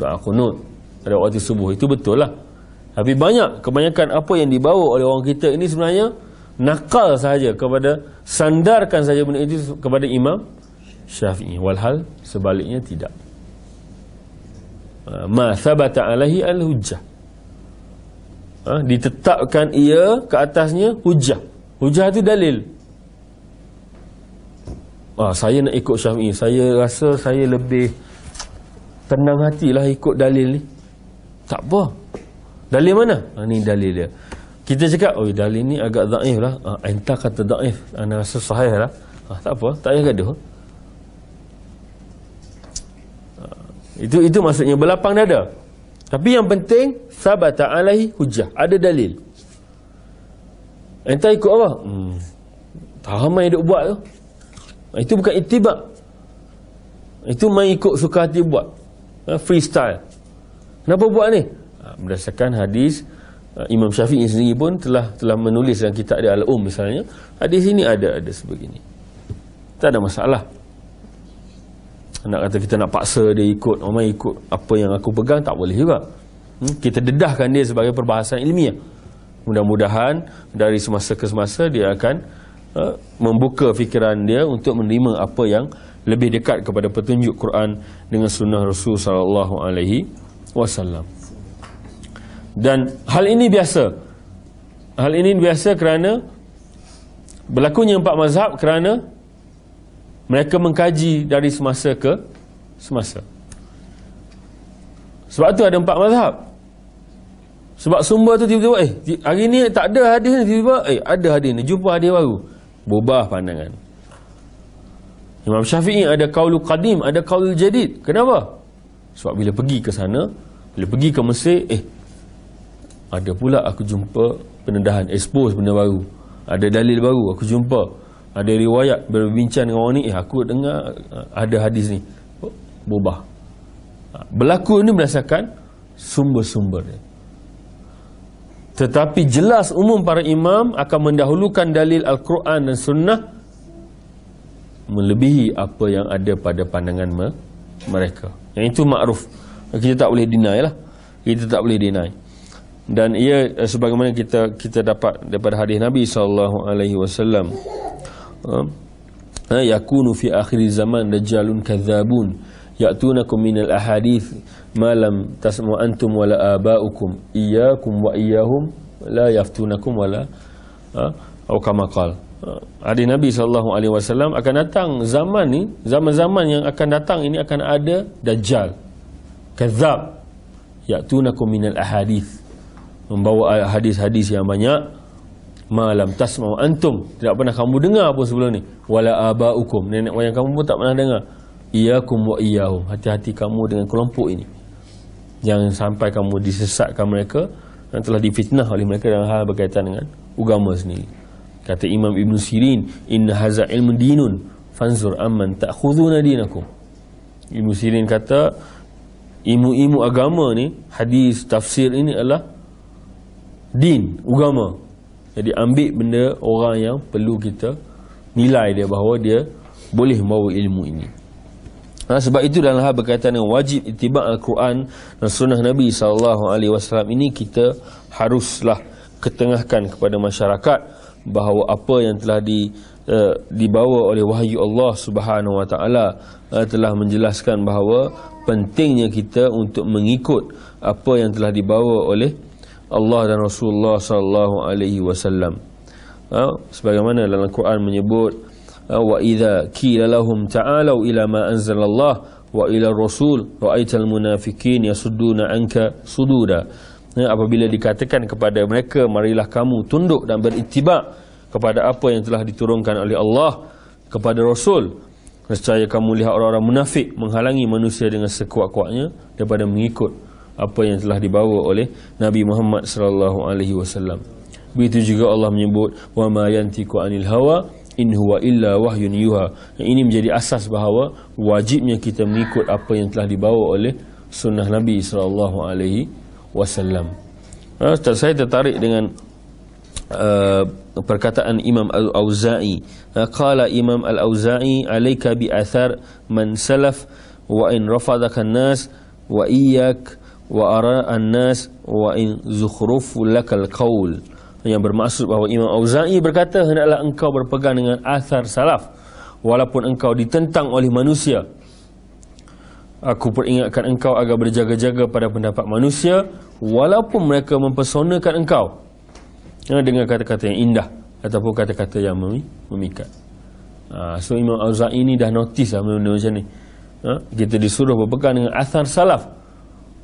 doa kunut pada waktu subuh. Itu betul lah. Tapi banyak kebanyakan apa yang dibawa oleh orang kita ini sebenarnya nakal sahaja kepada sandarkan sahaja benda itu kepada imam syafi'i. Walhal sebaliknya tidak. Ha, ma thabata alaihi al hujjah ha, ditetapkan ia ke atasnya hujjah. Hujjah itu dalil. Ah, saya nak ikut syafi'i. Saya rasa saya lebih tenang hatilah ikut dalil ni tak apa. Dalil mana? Ha, ni dalil dia. kita cakap oh dalil ni agak daif lah. Ha, entah kata daif. Anda rasa sahih lah. Ha, tak apa. Tak payah gaduh. Ha, itu itu maksudnya berlapang dada. Tapi yang penting sabata alaihi hujah ada dalil. Entah ikut apa. Hmm. tak ramai duk buat tu? Itu bukan itibak itu main ikut suka hati buat. Ha, freestyle kenapa buat ni? Ha, berdasarkan hadis Uh, Imam Syafi'i sendiri pun telah telah menulis dalam kitab dia Al-Um misalnya hadis ini ada ada sebegini. Tak ada masalah. Nak kata kita nak paksa dia ikut orang ikut apa yang aku pegang tak boleh juga. Hmm? kita dedahkan dia sebagai perbahasan ilmiah. Mudah-mudahan dari semasa ke semasa dia akan uh, membuka fikiran dia untuk menerima apa yang lebih dekat kepada petunjuk Quran dengan sunnah Rasul sallallahu alaihi wasallam. Dan hal ini biasa. Hal ini biasa kerana berlakunya empat mazhab kerana mereka mengkaji dari semasa ke semasa. Sebab tu ada empat mazhab. Sebab sumber tu tiba-tiba eh hari ni tak ada hadis ni tiba-tiba eh ada hadis ni jumpa hadis baru. Berubah pandangan. Imam Syafi'i ada kaulu qadim ada kaulu jadid. Kenapa? Sebab bila pergi ke sana bila pergi ke Mesir eh ada pula aku jumpa penendahan expose benda baru. Ada dalil baru aku jumpa. Ada riwayat berbincang dengan orang ni eh aku dengar eh, ada hadis ni. Berubah. Berlaku ini berdasarkan sumber-sumber dia. Tetapi jelas umum para imam akan mendahulukan dalil Al-Quran dan Sunnah melebihi apa yang ada pada pandangan mereka. Yang itu makruf kita tak boleh deny lah. Kita tak boleh deny. Dan ia eh, sebagaimana kita kita dapat daripada hadis Nabi sallallahu alaihi wasallam. Ha? ha, yakunu fi akhir zaman dajjalun kadzabun ya'tunakum minal ahadith ma lam tasmu antum wala aba'ukum. Iyyakum wa iyyahum la yaftunakum wala ha atau kama qala ha, hadis Nabi sallallahu alaihi wasallam akan datang zaman ni zaman-zaman yang akan datang ini akan ada dajjal kadzab. Ya'tunakum minal ahadith. Membawa hadis-hadis yang banyak. Malam tasmau antum. Tidak pernah kamu dengar pun sebelum ni. Wala abaukum. Nenek moyang kamu pun tak pernah dengar. Iyakum wa iyahum hati-hati kamu dengan kelompok ini. Jangan sampai kamu disesatkan mereka dan telah difitnah oleh mereka dalam hal berkaitan dengan agama sendiri. Kata Imam Ibn Sirin inna haza ilmu dinun fanzur amman ta'khuduna dinakum. Ibn Sirin kata ilmu-ilmu agama ni hadis tafsir ini adalah din, agama. Jadi ambil benda orang yang perlu kita nilai dia bahawa dia boleh membawa ilmu ini. Ha, sebab itu dalam hal berkaitan dengan wajib itibak Al-Quran dan sunnah Nabi SAW ini kita haruslah ketengahkan kepada masyarakat bahawa apa yang telah di, uh, dibawa oleh wahyu Allah Subhanahu Wa Taala uh, telah menjelaskan bahawa pentingnya kita untuk mengikut apa yang telah dibawa oleh Allah dan Rasulullah sallallahu alaihi wasallam. Ha? sebagaimana dalam Al-Quran menyebut ha, wa idza qila lahum ta'alu ila ma anzalallah wa ila rasul ra'aital munafiqin yasudduna anka sududa. Ha, apabila dikatakan kepada mereka marilah kamu tunduk dan berittiba kepada apa yang telah diturunkan oleh Allah kepada Rasul nescaya kamu lihat orang-orang munafik menghalangi manusia dengan sekuat-kuatnya daripada mengikut apa yang telah dibawa oleh Nabi Muhammad sallallahu alaihi wasallam. Begitu juga Allah menyebut wa ma yantiqu anil hawa in huwa illa wahyun yuha. Ini menjadi asas bahawa wajibnya kita mengikut apa yang telah dibawa oleh sunnah Nabi sallallahu alaihi wasallam. Ha, saya tertarik dengan uh, perkataan Imam Al-Auza'i. Ha, qala Imam Al-Auza'i alayka bi athar man salaf wa in rafadaka an-nas wa iyyak wa ara an-nas wa in zukhrufu lakal qaul. Yang bermaksud bahawa Imam Auza'i berkata hendaklah engkau berpegang dengan asar salaf walaupun engkau ditentang oleh manusia. Aku peringatkan engkau agar berjaga-jaga pada pendapat manusia walaupun mereka mempersonakan engkau dengan kata-kata yang indah ataupun kata-kata yang memikat. Ha, so Imam Auza'i ini dah notice lah benda macam ni. Ha, kita disuruh berpegang dengan asar salaf.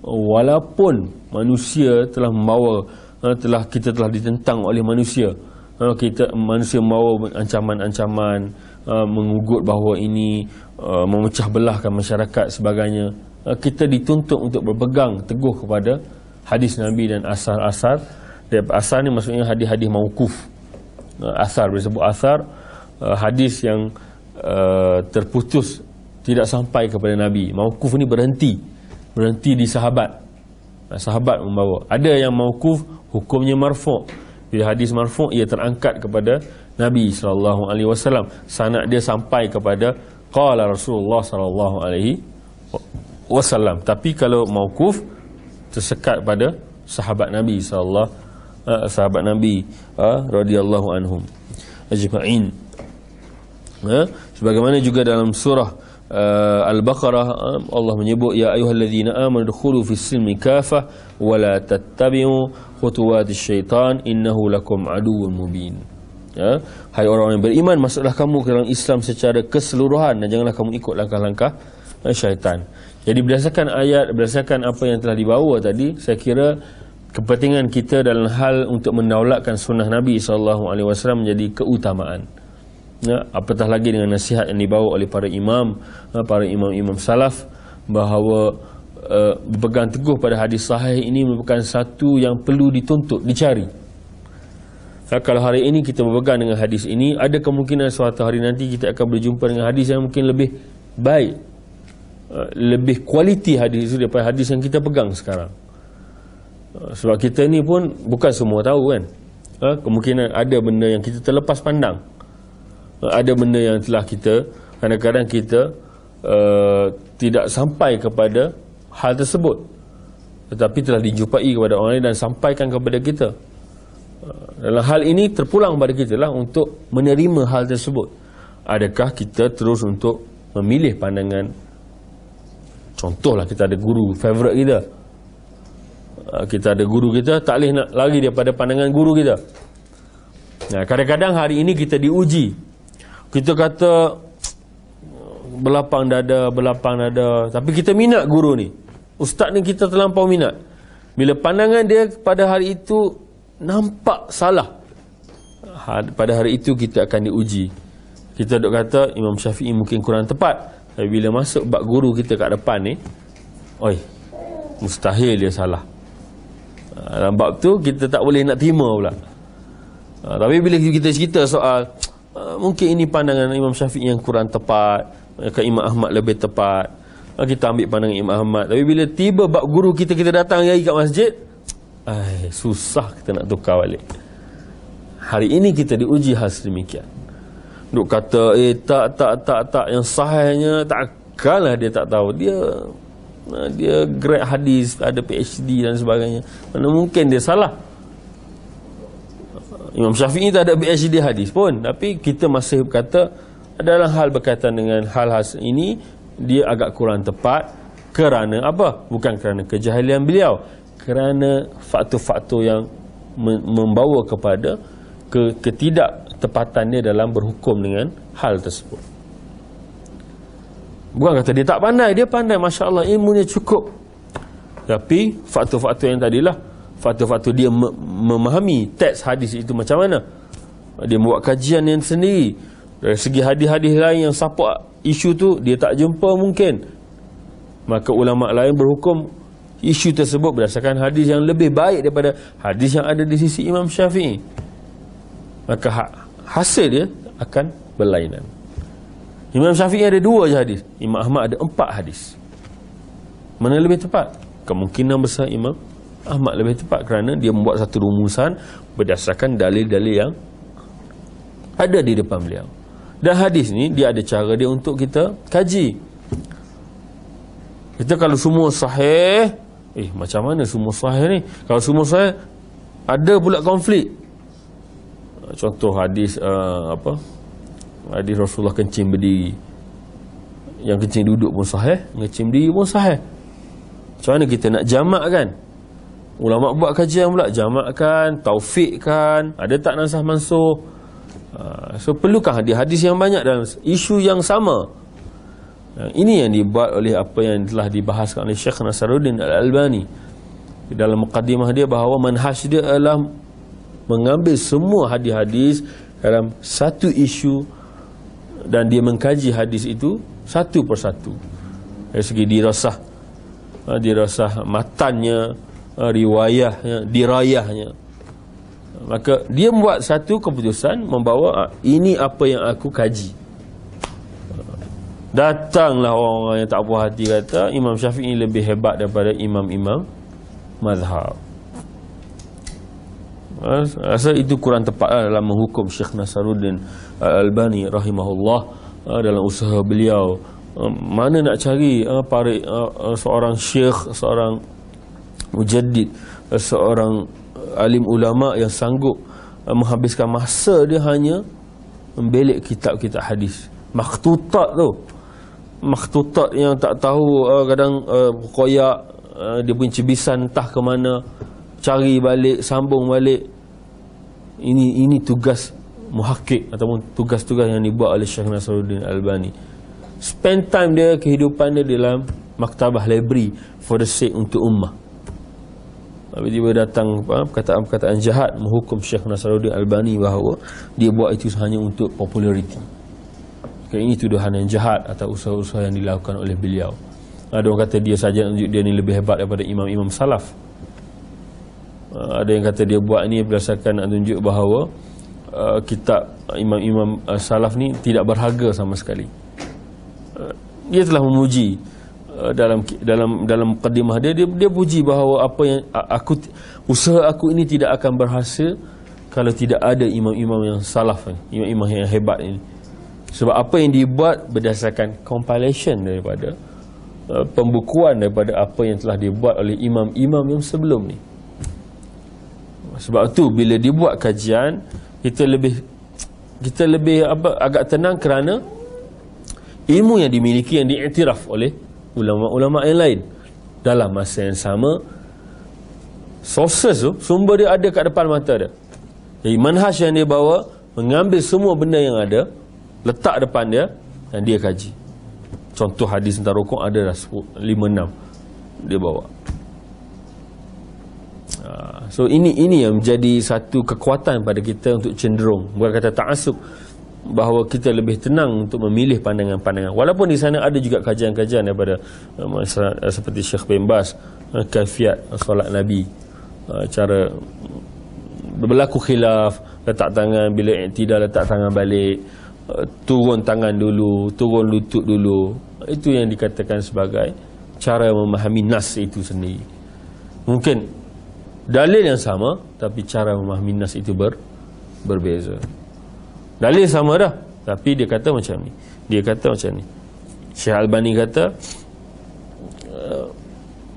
Walaupun manusia telah membawa uh, telah kita telah ditentang oleh manusia. Uh, kita manusia membawa ancaman-ancaman uh, mengugut bahawa ini uh, memecah belahkan masyarakat sebagainya. Uh, kita dituntut untuk berpegang teguh kepada hadis Nabi dan asar-asar asar ni maksudnya hadis-hadis mauquf. Uh, asar disebut asar uh, hadis yang uh, terputus tidak sampai kepada Nabi. Mauquf ni berhenti. Berhenti di sahabat. Sahabat membawa. Ada yang mauquf hukumnya marfu' bila hadis marfu' ia terangkat kepada Nabi sallallahu alaihi wasallam. Sanad dia sampai kepada qala Rasulullah sallallahu alaihi wasallam. Tapi kalau mauquf tersekat pada sahabat Nabi sallallahu uh, sahabat Nabi uh, radhiyallahu anhum. Ajma'in. Uh, sebagaimana juga dalam surah uh, Al-Baqarah uh, Allah menyebut ya ayyuhallazina amanu dukhulu fis silmi kafah wa la tattabi'u khutuwatis syaitan innahu lakum aduwwun mubin. Ya hai orang yang beriman masuklah kamu ke dalam Islam secara keseluruhan dan janganlah kamu ikut langkah-langkah syaitan. Jadi berdasarkan ayat, berdasarkan apa yang telah dibawa tadi, saya kira kepentingan kita dalam hal untuk mendaulatkan sunnah Nabi SAW menjadi keutamaan. Ya, apatah lagi dengan nasihat yang dibawa oleh para imam, ha, para imam-imam salaf bahawa uh, berpegang teguh pada hadis sahih ini merupakan satu yang perlu dituntut, dicari. Ya, kalau hari ini kita berpegang dengan hadis ini, ada kemungkinan suatu hari nanti kita akan berjumpa dengan hadis yang mungkin lebih baik Uh, lebih kualiti hadis itu daripada hadis yang kita pegang sekarang sebab kita ni pun bukan semua tahu kan. Uh, kemungkinan ada benda yang kita terlepas pandang. Ada benda yang telah kita kadang-kadang kita uh, tidak sampai kepada hal tersebut. Tetapi telah dijumpai kepada orang lain dan sampaikan kepada kita. Dalam hal ini terpulang kepada kita lah untuk menerima hal tersebut. Adakah kita terus untuk memilih pandangan? Contohlah kita ada guru favorite kita. Ah, kita ada guru kita tak boleh nak lari daripada pandangan guru kita. Nah, kadang-kadang hari ini kita diuji. Kita kata berlapang dada, berlapang dada, tapi kita minat guru ni. Ustaz ni kita terlampau minat. Bila pandangan dia pada hari itu nampak salah. Pada hari itu kita akan diuji. Kita dok kata Imam Syafi'i mungkin kurang tepat. Tapi bila masuk bab guru kita kat depan ni Oi Mustahil dia salah ha, Dalam bab tu kita tak boleh nak terima pula. Ha, Tapi bila kita cerita soal ha, Mungkin ini pandangan Imam Syafiq yang kurang tepat Ke Imam Ahmad lebih tepat. Kita ambil pandangan Imam Ahmad. Tapi bila tiba bab guru kita Kita datang hari kat masjid Ay, Susah kita nak tukar balik. Hari ini kita diuji hal sedemikian. Duk kata eh tak tak tak tak yang sahihnya takkanlah dia tak tahu. Dia dia grad hadis, ada PhD dan sebagainya. Mana mungkin dia salah. Imam Syafi'i tak ada PhD hadis pun, tapi kita masih berkata adalah hal berkaitan dengan hal-hal ini dia agak kurang tepat kerana apa? Bukan kerana kejahilan beliau, kerana faktor-faktor yang membawa kepada ke ketidak ketepatannya dalam berhukum dengan hal tersebut. Bukan kata dia tak pandai, dia pandai, masya Allah ilmunya cukup. Tapi faktor-faktor yang tadilah, faktor-faktor dia memahami teks hadis itu macam mana. Dia buat kajian yang sendiri. Dari segi hadis-hadis lain yang support isu tu, dia tak jumpa mungkin. Maka ulama lain berhukum isu tersebut berdasarkan hadis yang lebih baik daripada hadis yang ada di sisi Imam Syafi'i. Maka hasil dia akan berlainan. Imam Syafi'i ada dua je hadis. Imam Ahmad ada empat hadis. Mana lebih tepat? Kemungkinan besar Imam Ahmad lebih tepat kerana dia membuat satu rumusan berdasarkan dalil-dalil yang ada di depan beliau. Dan hadis ni dia ada cara dia untuk kita kaji. Kita kalau semua sahih, eh macam mana semua sahih ni? Kalau semua sahih ada pula konflik contoh hadis uh, apa hadis Rasulullah kencing berdiri. Yang kencing duduk pun sahih kencing berdiri pun sahih macam mana kita nak jamak kan ulama buat kajian pula jamakkan taufikkan. Ada tak nasah mansuh uh, so perlukan hadis-hadis yang banyak dalam isu yang sama? Ini yang dibuat oleh apa yang telah dibahaskan oleh Syekh Nasaruddin Al-Albani. Dalam mukadimah dia bahawa manhaj dia adalah mengambil semua hadis-hadis dalam satu isu dan dia mengkaji hadis itu satu persatu. Dari segi dirasah ha, dirasah matannya ha, riwayahnya dirayahnya. Maka dia membuat satu keputusan membawa ha, ini apa yang aku kaji. Datanglah orang-orang yang tak puas hati kata Imam Syafi'i lebih hebat daripada imam-imam mazhab Rasa itu kurang tepat lah dalam menghukum Syekh Nasaruddin Al-Albani rahimahullah dalam usaha beliau. Mana nak cari para seorang syekh seorang mujaddid seorang alim ulama yang sanggup menghabiskan masa dia hanya membelik kitab-kitab hadis. Makhtutat tu. Makhtutat yang tak tahu kadang koyak dia punya cebisan entah ke mana cari balik sambung balik. Ini ini tugas muhakkik ataupun tugas-tugas yang dibuat oleh Syekh Nasruddin Albani. Spend time dia kehidupan dia dalam maktabah library for the sake untuk ummah. Tiba-tiba datang perkataan-perkataan jahat menghukum Syekh Nasruddin Albani bahawa dia buat itu hanya untuk populariti. ini tuduhan yang jahat atau usaha-usaha yang dilakukan oleh beliau. Ada orang kata dia saja dia ni lebih hebat daripada imam-imam salaf. Uh, ada yang kata dia buat ini berdasarkan nak tunjuk bahawa uh, kitab imam-imam uh, salaf ni tidak berharga sama sekali. Uh, dia telah memuji uh, dalam dalam dalam mukadimah dia, dia dia puji bahawa apa yang aku usaha aku ini tidak akan berhasil kalau tidak ada imam-imam yang salaf ni, imam-imam yang hebat ini. Sebab apa yang dibuat berdasarkan compilation daripada uh, pembukuan daripada apa yang telah dibuat oleh imam-imam yang sebelum ni. Sebab tu bila dibuat kajian kita lebih kita lebih apa agak tenang kerana ilmu yang dimiliki yang diiktiraf oleh ulama-ulama yang lain dalam masa yang sama sources tu sumber dia ada kat depan mata dia. Jadi manhaj yang dia bawa mengambil semua benda yang ada letak depan dia dan dia kaji. Contoh hadis tentang rokok ada dah 5 6 dia bawa. So ini ini yang menjadi satu kekuatan pada kita untuk cenderung. Bukan kata ta'assub bahawa kita lebih tenang untuk memilih pandangan-pandangan. Walaupun di sana ada juga kajian-kajian daripada uh, seperti Syekh bin Bas uh, kafiat solat Nabi. Cara berlaku khilaf letak tangan bila tidak letak tangan balik turun tangan dulu turun lutut dulu. Itu yang dikatakan sebagai cara memahami nas itu sendiri. Mungkin dalil yang sama tapi cara memahami nas itu ber, berbeza. Dalil sama dah tapi dia kata macam ni. Dia kata macam ni. Syekh Albani kata uh,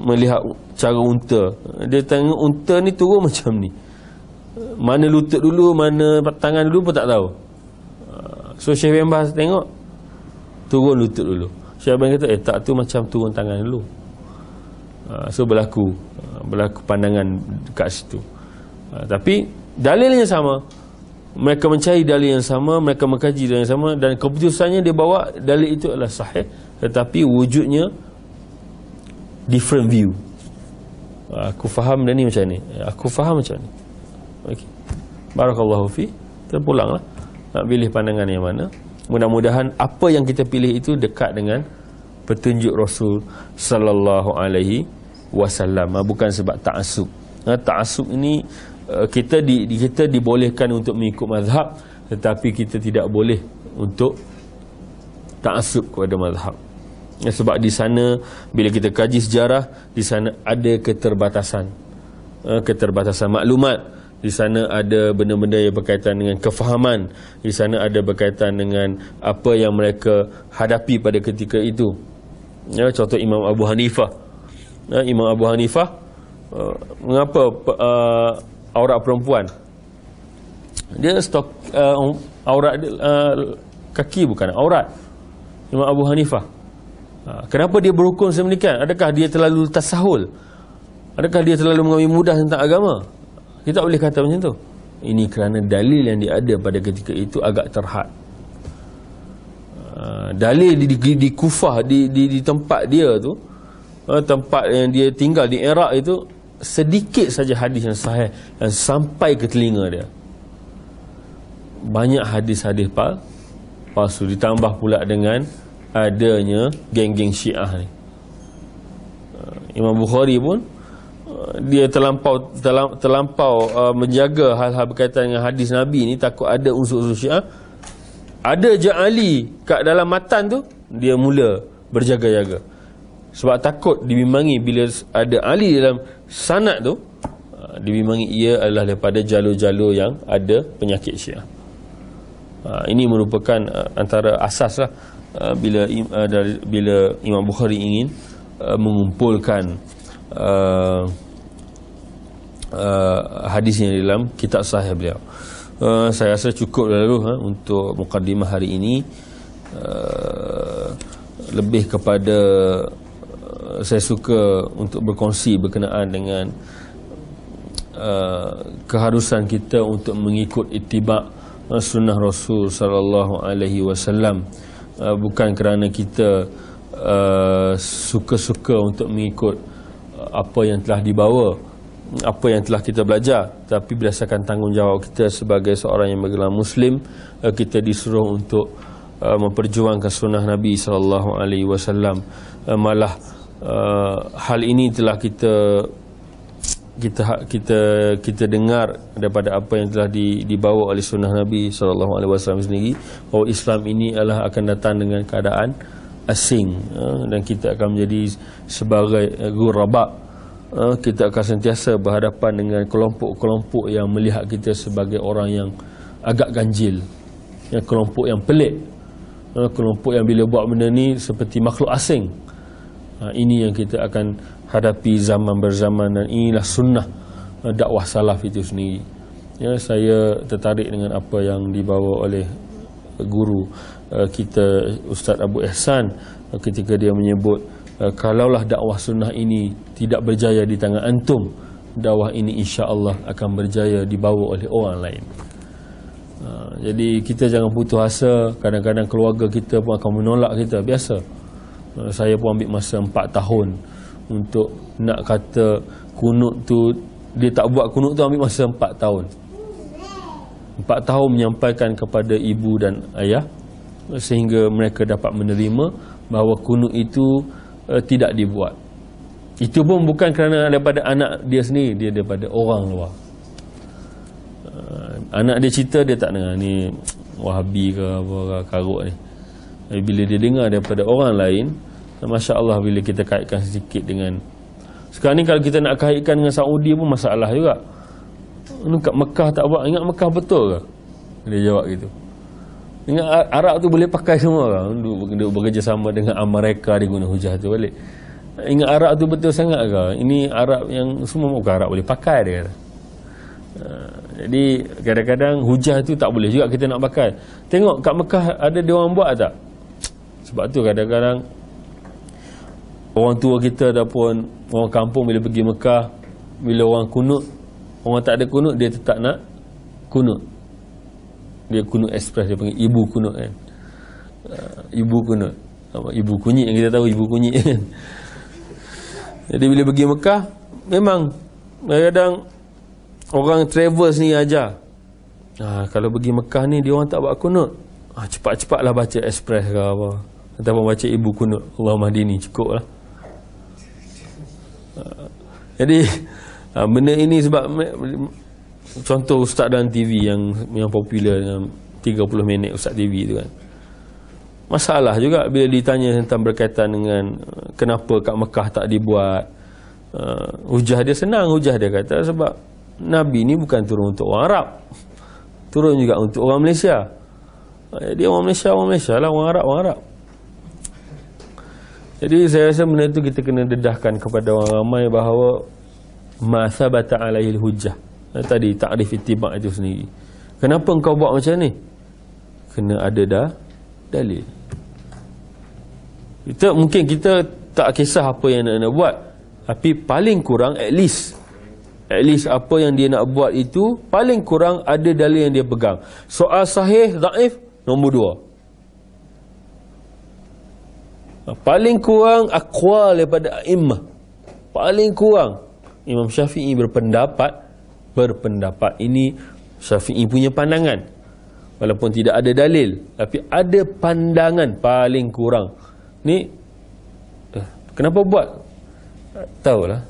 melihat cara unta. Dia tengok unta ni turun macam ni? Mana lutut dulu mana tangan dulu pun tak tahu. Uh, so Syekh bin Bas tengok turun lutut dulu. Syekh Albani kata eh tak tu macam turun tangan dulu. Uh, so berlaku berlaku pandangan dekat situ. Uh, tapi dalilnya sama. Mereka mencari dalil yang sama mereka mengkaji dalil yang sama dan keputusannya dia bawa dalil itu adalah sahih tetapi wujudnya different view. Uh, aku faham dan ni macam ni. Aku faham macam ni. Okay. barakallahu fi. Terpulanglah nak pilih pandangan yang mana? Mudah-mudahan apa yang kita pilih itu dekat dengan petunjuk Rasul sallallahu alaihi wasallam ah, bukan sebab ta'assub. Ha, ta'assub ini uh, kita di kita dibolehkan untuk mengikut mazhab tetapi kita tidak boleh untuk ta'assub kepada mazhab. Sebab di sana bila kita kaji sejarah di sana ada keterbatasan. Keterbatasan maklumat di sana ada benda-benda yang berkaitan dengan kefahaman di sana ada berkaitan dengan apa yang mereka hadapi pada ketika itu ya contoh Imam Abu Hanifah uh, Imam Abu Hanifah uh, mengapa uh, aurat perempuan? Dia stok uh, aurat uh, kaki bukan aurat. Imam Abu Hanifah. Uh, kenapa dia berhukum sedemikian adakah dia terlalu tasahul? Adakah dia terlalu mengambil mudah tentang agama? Kita boleh kata macam tu. Ini kerana dalil yang dia ada pada ketika itu agak terhad. Uh, dalil di, di, di kufah di, di, di tempat dia tu tempat yang dia tinggal di Iraq itu sedikit saja hadis yang sahih yang sampai ke telinga dia. Banyak hadis-hadis pal palsu. Ditambah pula dengan adanya geng-geng syiah ni. Uh, Imam Bukhari pun uh, dia terlampau terlampau uh, menjaga hal-hal berkaitan dengan hadis Nabi ni takut ada unsur-unsur syiah. Ada je Ali kat dalam matan tu dia mula berjaga-jaga sebab takut dibimbangi bila ada Ali dalam sanad tu uh, dibimbangi ia adalah daripada jalur-jalur yang ada penyakit syiah. Uh, ini merupakan uh, antara asas lah bila bila Imam Bukhari ingin mengumpulkan hadisnya dalam kitab sahih beliau. Uh, saya rasa cukup lalu ha, untuk mukadimah hari ini. Uh, lebih kepada saya suka untuk berkongsi berkenaan dengan uh, keharusan kita untuk mengikut itibak uh, sunnah Rasul sallallahu alaihi wasallam. Uh, bukan kerana kita uh, suka-suka untuk mengikut uh, apa yang telah dibawa apa yang telah kita belajar tapi berdasarkan tanggungjawab kita sebagai seorang yang bergelar muslim uh, kita disuruh untuk uh, memperjuangkan sunnah Nabi sallallahu alaihi wasallam. Uh, malah uh, hal ini telah kita kita kita kita dengar daripada apa yang telah di, dibawa oleh sunnah Nabi sallallahu alaihi wasallam sendiri bahawa Islam ini adalah akan datang dengan keadaan asing uh, dan kita akan menjadi sebagai ghuraba. Uh, kita akan sentiasa berhadapan dengan kelompok-kelompok yang melihat kita sebagai orang yang agak ganjil yang kelompok yang pelik kelompok yang bila buat benda ni seperti makhluk asing Ha, ini yang kita akan hadapi zaman berzaman dan inilah sunnah uh, dakwah salaf itu sendiri. Ya, saya tertarik dengan apa yang dibawa oleh guru uh, kita Ustaz Abu Ihsan uh, ketika dia menyebut kalaulah dakwah sunnah ini tidak berjaya di tangan antum, dakwah ini insya-Allah akan berjaya dibawa oleh orang lain. jadi kita jangan putus asa, kadang-kadang keluarga kita pun akan menolak kita biasa. Eh, saya pun ambil masa 4 tahun untuk nak kata kunut tu dia tak buat kunut tu ambil masa 4 tahun. 4 tahun menyampaikan kepada ibu dan ayah sehingga mereka dapat menerima bahawa kunut itu uh, tidak dibuat. Itu pun bukan kerana daripada anak dia sendiri dia daripada orang luar. Uh, anak dia cerita dia tak dengar ni wahabi ke apa karut ni. Bila dia dengar daripada orang lain Masya Allah bila kita kaitkan sedikit dengan Sekarang ni kalau kita nak kaitkan dengan Saudi pun masalah juga Ini kat Mekah tak buat Ingat Mekah betul ke? Dia jawab gitu Ingat Arab tu boleh pakai semua ke? Dia bekerjasama dengan Amerika Dia guna hujah tu balik Ingat Arab tu betul sangat ke? Ini Arab yang semua bukan Arab boleh pakai dia kata uh, jadi kadang-kadang hujah tu tak boleh juga kita nak pakai Tengok kat Mekah ada dia orang buat tak? Sebab tu kadang-kadang Orang tua kita ataupun orang kampung bila pergi Mekah bila orang kunut orang tak ada kunut dia tetap nak kunut. Dia kunut express dia panggil ibu kunut kan. Uh, ibu kunut. Apa ibu kunyit yang kita tahu ibu kunyit. Kan jadi bila pergi Mekah memang kadang orang travel ni aja ha, kalau pergi Mekah ni dia orang tak buat kunut. Ha, cepat-cepatlah baca express ke apa. Ataupun baca ibu kunut Allah Mahdini cukup lah jadi uh, benda ini sebab contoh ustaz dalam TV yang yang popular yang 30 minit ustaz TV tu kan. Masalah juga bila ditanya tentang berkaitan dengan uh, kenapa kat Mekah tak dibuat uh, hujah dia senang hujah dia kata sebab Nabi ni bukan turun untuk orang Arab. Turun juga untuk orang Malaysia. Jadi orang Malaysia, orang Malaysia lah, orang Arab, orang Arab. Jadi saya rasa benda itu kita kena dedahkan kepada orang ramai bahawa masa bata alaihi hujjah. Eh, tadi takrif ittiba itu sendiri. Kenapa engkau buat macam ni? Kena ada dah dalil. Kita mungkin kita tak kisah apa yang nak, nak buat, tapi paling kurang at least at least apa yang dia nak buat itu paling kurang ada dalil yang dia pegang. Soal sahih, dhaif nombor dua. Paling kurang akwal daripada imam. Paling kurang. Imam Syafi'i berpendapat berpendapat ini Syafi'i punya pandangan. Walaupun tidak ada dalil tapi ada pandangan paling kurang. Ni eh, kenapa buat? Tahulah.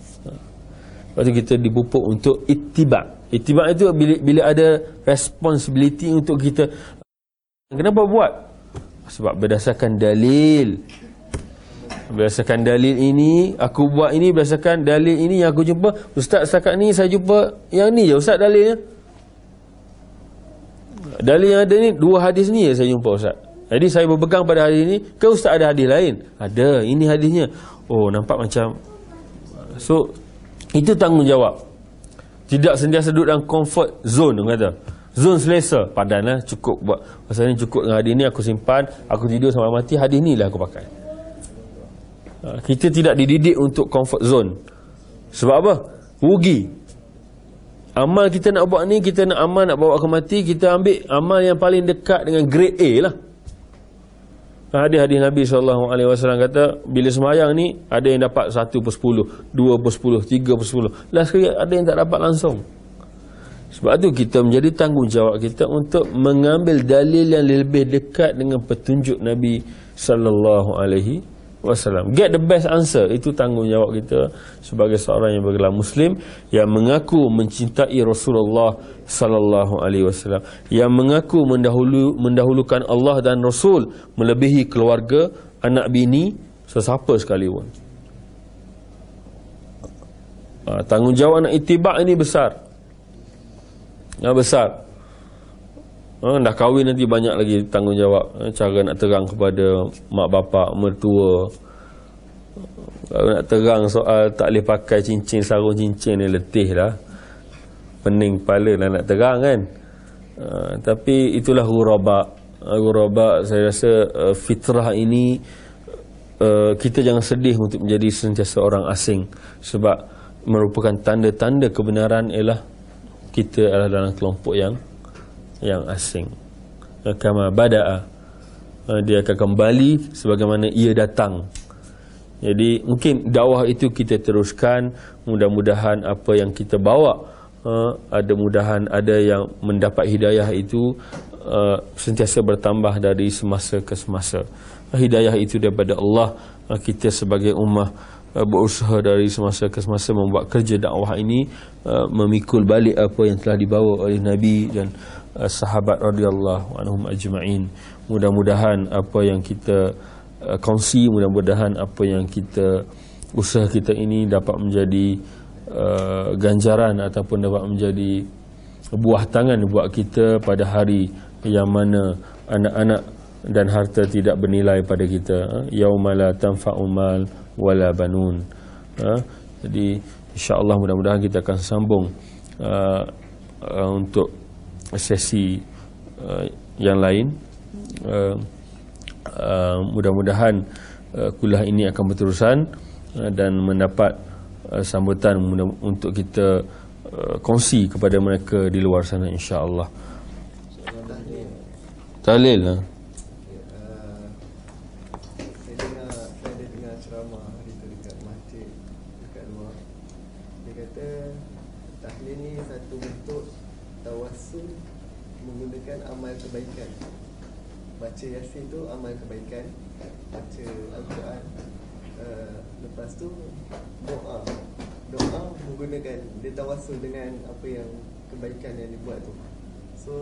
Lepas tu kita dipupuk untuk ittiba. Ittiba itu bila, bila ada responsibility untuk kita. Kenapa buat? Sebab berdasarkan dalil berdasarkan dalil ini aku buat ini berdasarkan dalil ini yang aku jumpa ustaz setakat ni saya jumpa yang ni je. Ustaz dalilnya? Dalil yang ada ni dua hadis ni je saya jumpa ustaz. Jadi saya berpegang pada hadis ni ke ustaz ada hadis lain? Ada ini hadisnya. Oh nampak macam so itu tanggungjawab. Tidak sentiasa duduk dalam comfort zone kata. Zone selesa. Padanlah cukup buat. Pasal ni cukup dengan hadis ni aku simpan aku tidur sampai mati hadis ni lah aku pakai kita tidak dididik untuk comfort zone. Sebab apa? rugi. Amal kita nak buat ni kita nak amal nak bawa ke mati kita ambil amal yang paling dekat dengan grade A lah. Hadis-hadis Nabi SAW kata bila semayang ni ada yang dapat 1 per 10 2 per 10 3 per 10 last sekali ada yang tak dapat langsung. Sebab tu kita menjadi tanggungjawab kita untuk mengambil dalil yang lebih dekat dengan petunjuk Nabi alaihi wasallam. Get the best answer itu tanggungjawab kita sebagai seorang yang bergelar muslim yang mengaku mencintai Rasulullah sallallahu alaihi wasallam, yang mengaku mendahulu mendahulukan Allah dan Rasul melebihi keluarga, anak bini, sesiapa sekalipun. Ha, tanggungjawab nak itibak ini besar. Ya, besar. Ha, dah kahwin nanti banyak lagi tanggungjawab. Ha, cara nak terang kepada mak bapak mertua. Kalau nak terang soal tak boleh pakai cincin sarung cincin ni letih lah pening kepala lah nak terang kan. Ha, tapi itulah huraba huraba saya rasa uh, fitrah ini uh, kita jangan sedih untuk menjadi sentiasa orang asing. Sebab merupakan tanda-tanda kebenaran ialah kita adalah dalam kelompok yang yang asing. Kama bada'a ha, dia akan kembali sebagaimana ia datang. Jadi mungkin dakwah itu kita teruskan. Mudah-mudahan apa yang kita bawa ha, ada mudahan ada yang mendapat hidayah itu sentiasa bertambah dari semasa ke semasa. Hidayah itu daripada Allah. Kita sebagai ummah berusaha dari semasa ke semasa membuat kerja dakwah ini memikul balik apa yang telah dibawa oleh Nabi dan sahabat radhiyallahu anhum ajma'in. Mudah-mudahan apa yang kita uh, kongsi, mudah-mudahan apa yang kita usaha kita ini dapat menjadi uh, ganjaran ataupun dapat menjadi buah tangan buat kita pada hari yang mana anak-anak dan harta tidak bernilai pada kita. Yaumala tanfa'u mal wala banun. Jadi insya-Allah mudah-mudahan kita akan sambung uh, uh, untuk sesi uh, yang lain uh, uh, mudah-mudahan uh, kuliah ini akan berterusan uh, dan mendapat uh, sambutan untuk kita uh, kongsi kepada mereka di luar sana insya-Allah. Talil lah. baca yasin tu amal kebaikan baca al-Quran uh, lepas tu doa doa menggunakan dia tawasul dengan apa yang kebaikan yang dibuat tu. So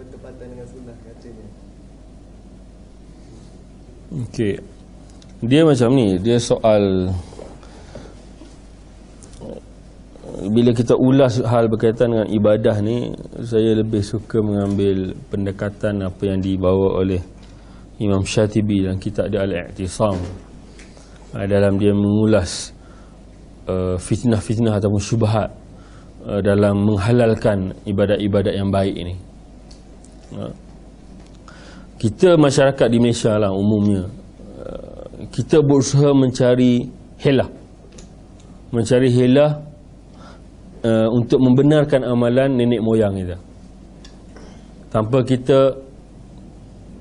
bertepatan dengan sunnah katanya Okey. Dia macam ni, dia soal bila kita ulas hal berkaitan dengan ibadah ni saya lebih suka mengambil pendekatan apa yang dibawa oleh Imam Syatibi dalam kitab dia Al-I'tisam. Uh, dalam dia mengulas uh, fitnah-fitnah ataupun syubhat uh, dalam menghalalkan ibadat-ibadat yang baik ini. Uh, kita masyarakat di Malaysia lah umumnya uh, kita berusaha mencari helah. Mencari helah uh, untuk membenarkan amalan nenek moyang kita. Tanpa kita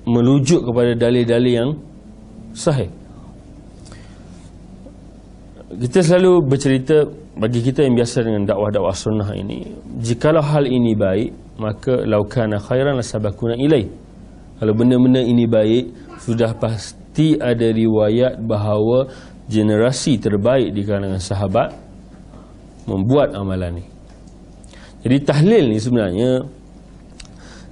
melujuk kepada dalil-dalil yang sahih kita selalu bercerita bagi kita yang biasa dengan dakwah-dakwah sunnah ini jikalau hal ini baik maka laukana khairan lasabakuna ilai kalau benda-benda ini baik sudah pasti ada riwayat bahawa generasi terbaik di kalangan sahabat membuat amalan ini. Jadi tahlil ni sebenarnya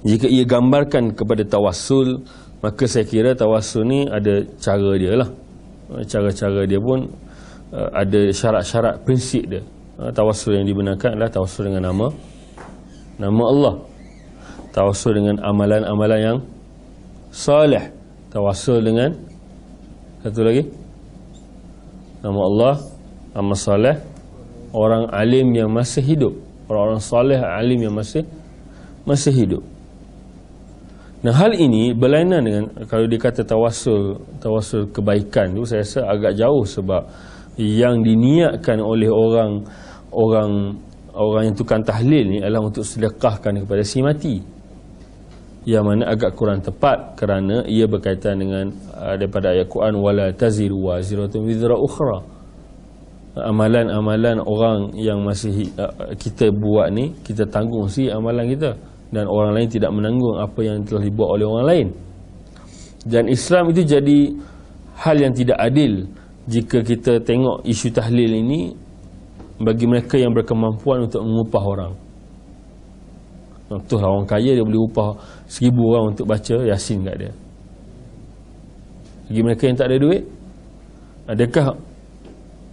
jika ia gambarkan kepada tawassul maka saya kira tawassul ni ada cara dia lah. Cara-cara dia pun uh, ada syarat-syarat prinsip dia. Uh, tawassul yang dibenarkan adalah tawassul dengan nama nama Allah. Tawassul dengan amalan-amalan yang salih. Tawassul dengan satu lagi nama Allah nama salih. Orang alim yang masih hidup. Orang-orang salih alim yang masih masih hidup. Nah hal ini berlainan dengan kalau dikata tawasul tawasul kebaikan tu saya rasa agak jauh sebab yang diniatkan oleh orang orang orang yang tukang tahlil ni adalah untuk sedekahkan kepada si mati. Yang mana agak kurang tepat kerana ia berkaitan dengan uh, daripada ayat Quran wala taziru waziratun wizra ukhra. Amalan-amalan orang yang masih uh, kita buat ni kita tanggung si amalan kita dan orang lain tidak menanggung apa yang telah dibuat oleh orang lain dan Islam itu jadi hal yang tidak adil jika kita tengok isu tahlil ini bagi mereka yang berkemampuan untuk mengupah orang. Contoh orang kaya dia boleh upah seribu orang untuk baca Yasin kat dia. Bagi mereka yang tak ada duit Adakah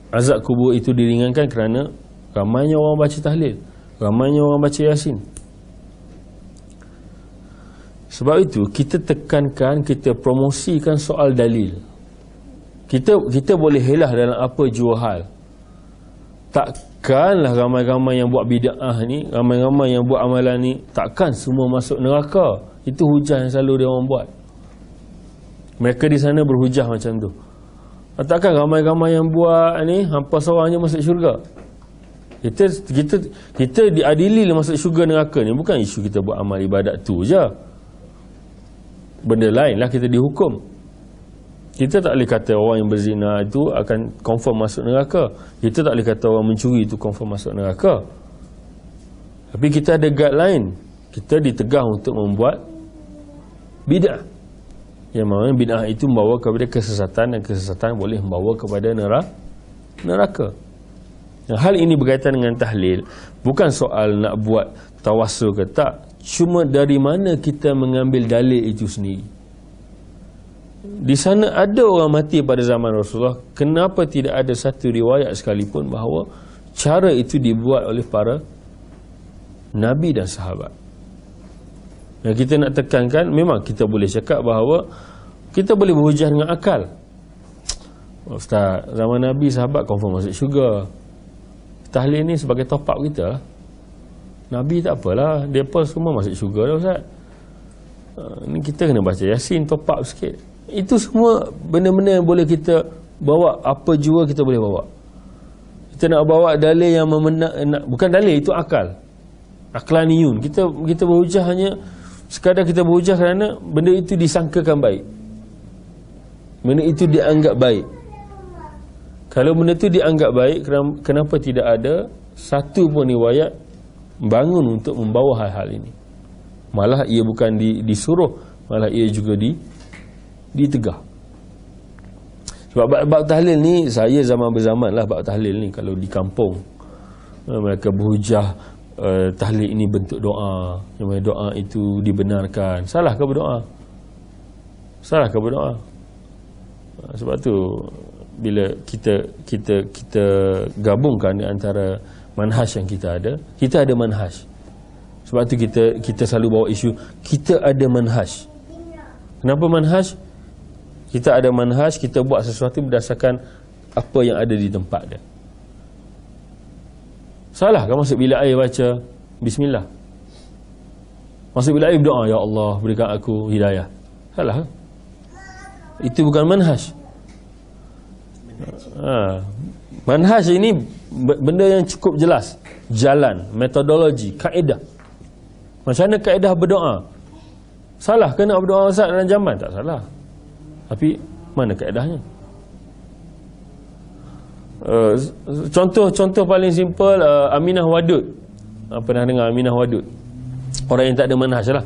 azab kubur itu diringankan kerana Ramainya orang baca tahlil Ramainya orang baca Yasin? Sebab itu kita tekankan, kita promosikan soal dalil. Kita kita boleh helah dalam apa jua hal. Takkanlah ramai-ramai yang buat bid'ah ni, ramai-ramai yang buat amalan ni, takkan semua masuk neraka. Itu hujah yang selalu dia orang buat. Mereka di sana berhujah macam tu. Takkan ramai-ramai yang buat ni, hampa seorang je masuk syurga. Kita kita kita diadili masuk syurga neraka ni bukan isu kita buat amal ibadat tu je benda lain lah kita dihukum kita tak boleh kata orang yang berzina itu akan confirm masuk neraka. Kita tak boleh kata orang mencuri itu confirm masuk neraka. Tapi kita ada guide lain. Kita ditegah untuk membuat bid'ah. Yang mana bid'ah itu membawa kepada kesesatan dan kesesatan boleh membawa kepada neraka. Neraka hal ini berkaitan dengan tahlil. Bukan soal nak buat tawasul ke tak. Cuma dari mana kita mengambil dalil itu sendiri di sana ada orang mati pada zaman Rasulullah. Kenapa tidak ada satu riwayat sekalipun bahawa cara itu dibuat oleh para nabi dan sahabat? Yang kita nak tekankan memang kita boleh cakap bahawa kita boleh berhujah dengan akal. Ustaz, zaman Nabi sahabat confirm masuk syurga. Tahlil ni sebagai top up kita. Nabi tak apalah Mereka semua masuk syurga dah Ustaz. Uh, Ni kita kena baca. Yasin Top up sikit Itu semua Benda-benda yang boleh kita Bawa. Apa jua kita boleh bawa. Kita nak bawa dalil yang memenak nak, Bukan dalil Itu akal. Aklaniyun Kita kita berhujah hanya Sekadar kita berhujah kerana Benda itu disangkakan baik. Benda itu dianggap baik. Kalau benda itu dianggap baik Kenapa tidak ada Satu pun riwayat bangun untuk membawa hal-hal ini? Malah ia bukan di, disuruh malah ia juga di ditegah. Sebab bab tahlil ni saya zaman berzaman lah bab tahlil ni. Kalau di kampung eh, mereka berhujah uh, tahlil ini bentuk doa. Yang doa itu dibenarkan. Salah ke berdoa? Salah ke berdoa? Eh, sebab tu bila kita kita kita gabungkan antara manhaj yang kita ada kita ada manhaj. Sebab tu kita kita selalu bawa isu kita ada manhaj. Kenapa manhaj kita ada manhaj kita buat sesuatu berdasarkan apa yang ada di tempat dia. Salah kan masuk bilik air baca? Bismillah. Masuk bilik air berdoa ya Allah berikan aku hidayah. Salah itu bukan manhaj. Ha. manhaj ini benda yang cukup jelas. Jalan metodologi kaedah. Macam mana kaedah berdoa? Salah ke nak berdoa Ustaz dalam zaman? Tak salah tapi mana kaedahnya? Uh, contoh contoh paling simple uh, Aminah Wadud. Uh, pernah dengar Aminah Wadud? Orang yang tak ada manhaj lah.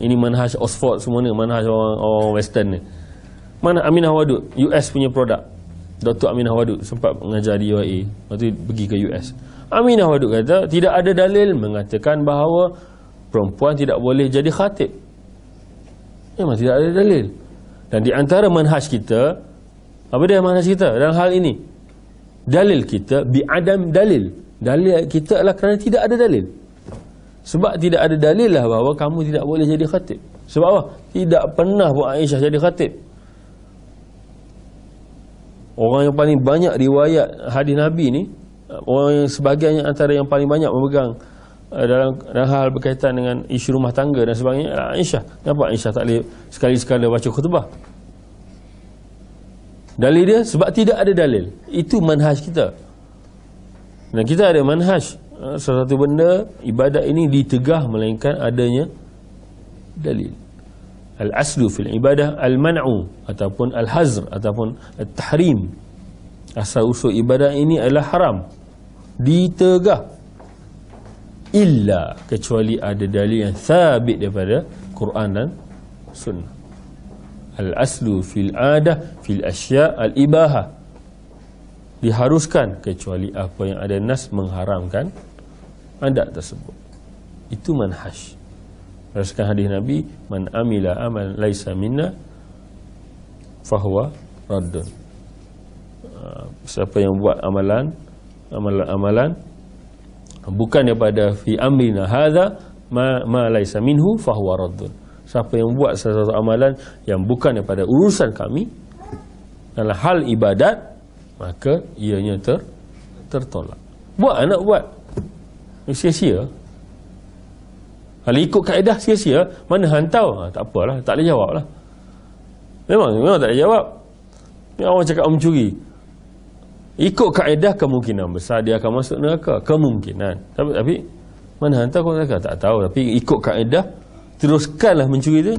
Ini manhaj Oxford semua ni manhaj orang, orang western ni. Mana Aminah Wadud? US punya produk. Dr. Aminah Wadud sempat mengajar di UAE lepas tu pergi ke US Aminah Wadud kata tidak ada dalil mengatakan bahawa perempuan tidak boleh jadi khatib. Memang tidak ada dalil dan di antara manhaj kita apa dia manhaj kita dalam hal ini? Dalil kita bi adam dalil. Dalil kita adalah kerana tidak ada dalil. Sebab tidak ada dalil lah bahawa kamu tidak boleh jadi khatib. Sebab apa? Tidak pernah pun Aisyah jadi khatib. Orang yang paling banyak riwayat hadis Nabi ni orang yang sebahagiannya antara yang paling banyak memegang dalam, dalam hal berkaitan dengan isu rumah tangga dan sebagainya adalah Aisyah. Kenapa Aisyah tak boleh sekali-sekala baca khutbah? Dalil dia sebab tidak ada dalil. Itu manhaj kita. Dan kita ada manhaj. Uh, sesuatu benda ibadat ini ditegah melainkan adanya dalil. Al-aslu fil ibadah al-man'u ataupun al-hazr ataupun al-tahrim. Asal usul ibadah ini adalah haram. Ditegah illa kecuali ada dalil yang sabit daripada Quran dan sunnah. Al-aslu fil adah fil asya al-ibahah. Diharuskan kecuali apa yang ada nas mengharamkan adat tersebut. Itu manhaj. Berdasarkan hadis Nabi, man amila amal laisa minna fahuwa raddun. Uh, siapa yang buat amalan amalan-amalan bukan daripada fi amrina hadza ma ma laisa minhu fahuwa raddun. Siapa yang buat sesuatu amalan yang bukan daripada urusan kami dalam hal ibadat maka ianya ter tertolak. Buat anak buat. Sia-sia kalau ikut kaedah sia-sia, mana hantau? Ha, tak apalah, tak boleh jawab lah. Memang, memang tak boleh jawab. Ni orang cakap om curi. Ikut kaedah kemungkinan besar dia akan masuk neraka. Kemungkinan. Tapi, tapi mana hantar kau neraka? Tak tahu. Tapi ikut kaedah, teruskanlah mencuri tu.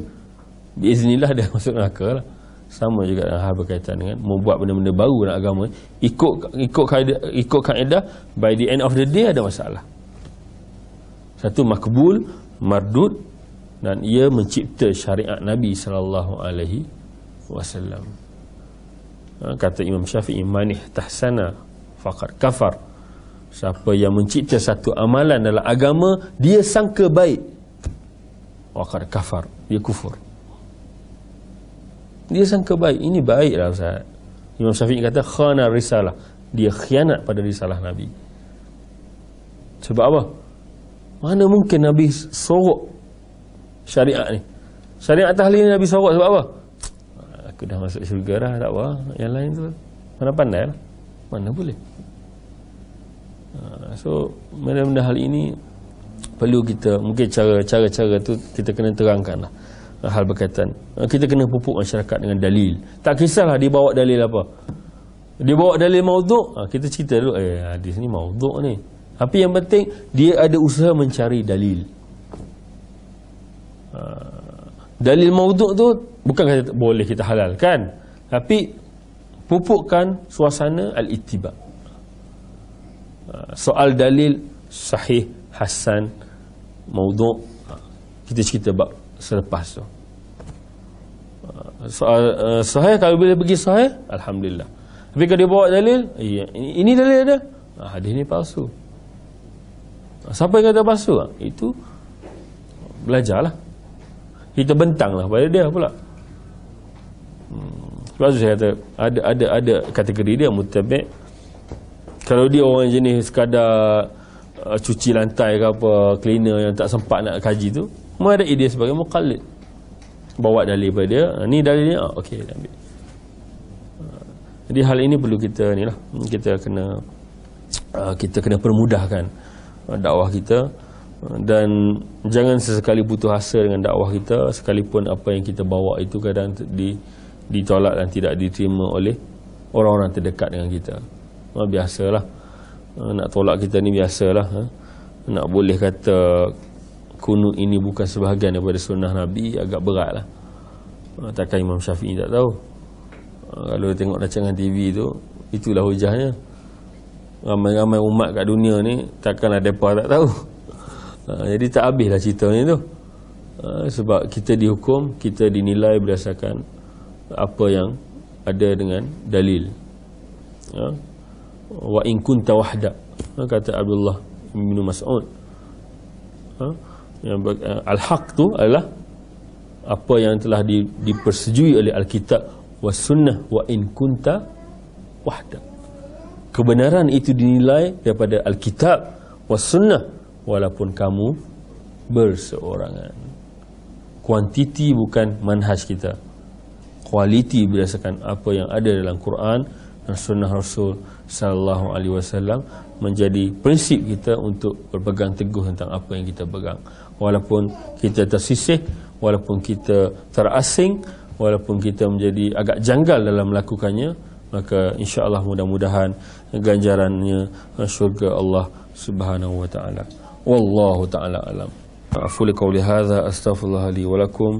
Biiznillah dia masuk neraka lah. Sama juga dengan hal berkaitan dengan membuat benda-benda baru dalam agama. Ikut ikut kaedah, ikut kaedah, by the end of the day ada masalah. Satu makbul, mardud dan ia mencipta syariat Nabi sallallahu alaihi wasallam. Ha, kata Imam Syafi'i manih tahsana faqad kafar. Siapa yang mencipta satu amalan dalam agama dia sangka baik. Faqad kafar, dia kufur. Dia sangka baik, ini baiklah Ustaz. Imam Syafi'i kata khana risalah. Dia khianat pada risalah Nabi. Sebab apa? Mana mungkin Nabi sorok syariat ni? Syariat tahlil ni Nabi sorok sebab apa? Aku dah masuk syurga dah, tak apa. Yang lain tu mana pandai lah. Mana boleh. Ha, so, benda-benda hal ini perlu kita, mungkin cara-cara tu kita kena terangkan lah. Hal berkaitan. Ha, kita kena pupuk masyarakat dengan dalil. Tak kisahlah dia bawa dalil apa. Dia bawa dalil mauduk, ha, kita cerita dulu, eh hadis ni mauduk ni. Tapi yang penting dia ada usaha mencari dalil. Dalil mauduk tu bukan kata boleh kita halalkan, tapi pupukkan suasana al-ittiba. Ha, soal dalil sahih, hasan, mauduk ha, kita cerita bab selepas tu. Soal uh, sahih kalau boleh pergi sahih, alhamdulillah. Tapi kalau dia bawa dalil, iya, ini dalil ada. Hadis ni palsu. Siapa yang kata palsu? Itu belajarlah. Kita bentanglah pada dia pula. Sebab tu saya kata ada ada ada kategori dia mutabik. Kalau dia orang jenis sekadar uh, cuci lantai ke apa, cleaner yang tak sempat nak kaji tu, ada ide sebagai muqallid. Bawa dalil pada dia, ah, ni dalilnya, ah, okey ambil. Ah, jadi hal ini perlu kita ni lah, kita kena uh, kita kena permudahkan dakwah kita dan jangan sesekali putus asa dengan dakwah kita sekalipun apa yang kita bawa itu kadang di, ditolak dan tidak diterima oleh orang-orang terdekat dengan kita. Ha, biasalah. Ha, nak tolak kita ni biasalah ha. nak boleh kata kunut ini bukan sebahagian daripada sunnah Nabi agak berat lah ha, takkan Imam Syafi'i tak tahu. Ha, kalau tengok rancangan TV tu itulah hujahnya. Ramai-ramai umat kat dunia ni takkanlah mereka tak tahu. Ha, jadi tak habislah ceritanya tu. Ha, sebab kita dihukum kita dinilai berdasarkan apa yang ada dengan dalil. Ha, wa in kunta wahda ha, kata Abdullah bin Mas'ud. Ha, yang uh, al-haq tu adalah apa yang telah di, dipersetujui oleh al-kitab was sunnah wa in kunta wahda. Kebenaran itu dinilai daripada Alkitab was sunnah walaupun kamu berseorangan. Kuantiti bukan manhaj kita kualiti berdasarkan apa yang ada dalam Quran dan sunnah Rasul sallallahu alaihi wasallam menjadi prinsip kita untuk berpegang teguh tentang apa yang kita pegang walaupun kita tersisih walaupun kita terasing walaupun kita menjadi agak janggal dalam melakukannya maka insya-Allah mudah-mudahan ganjarannya syurga Allah Subhanahu wa taala. Wallahu taala alam. Afu li qawli hadza astaghfirullah li wa lakum.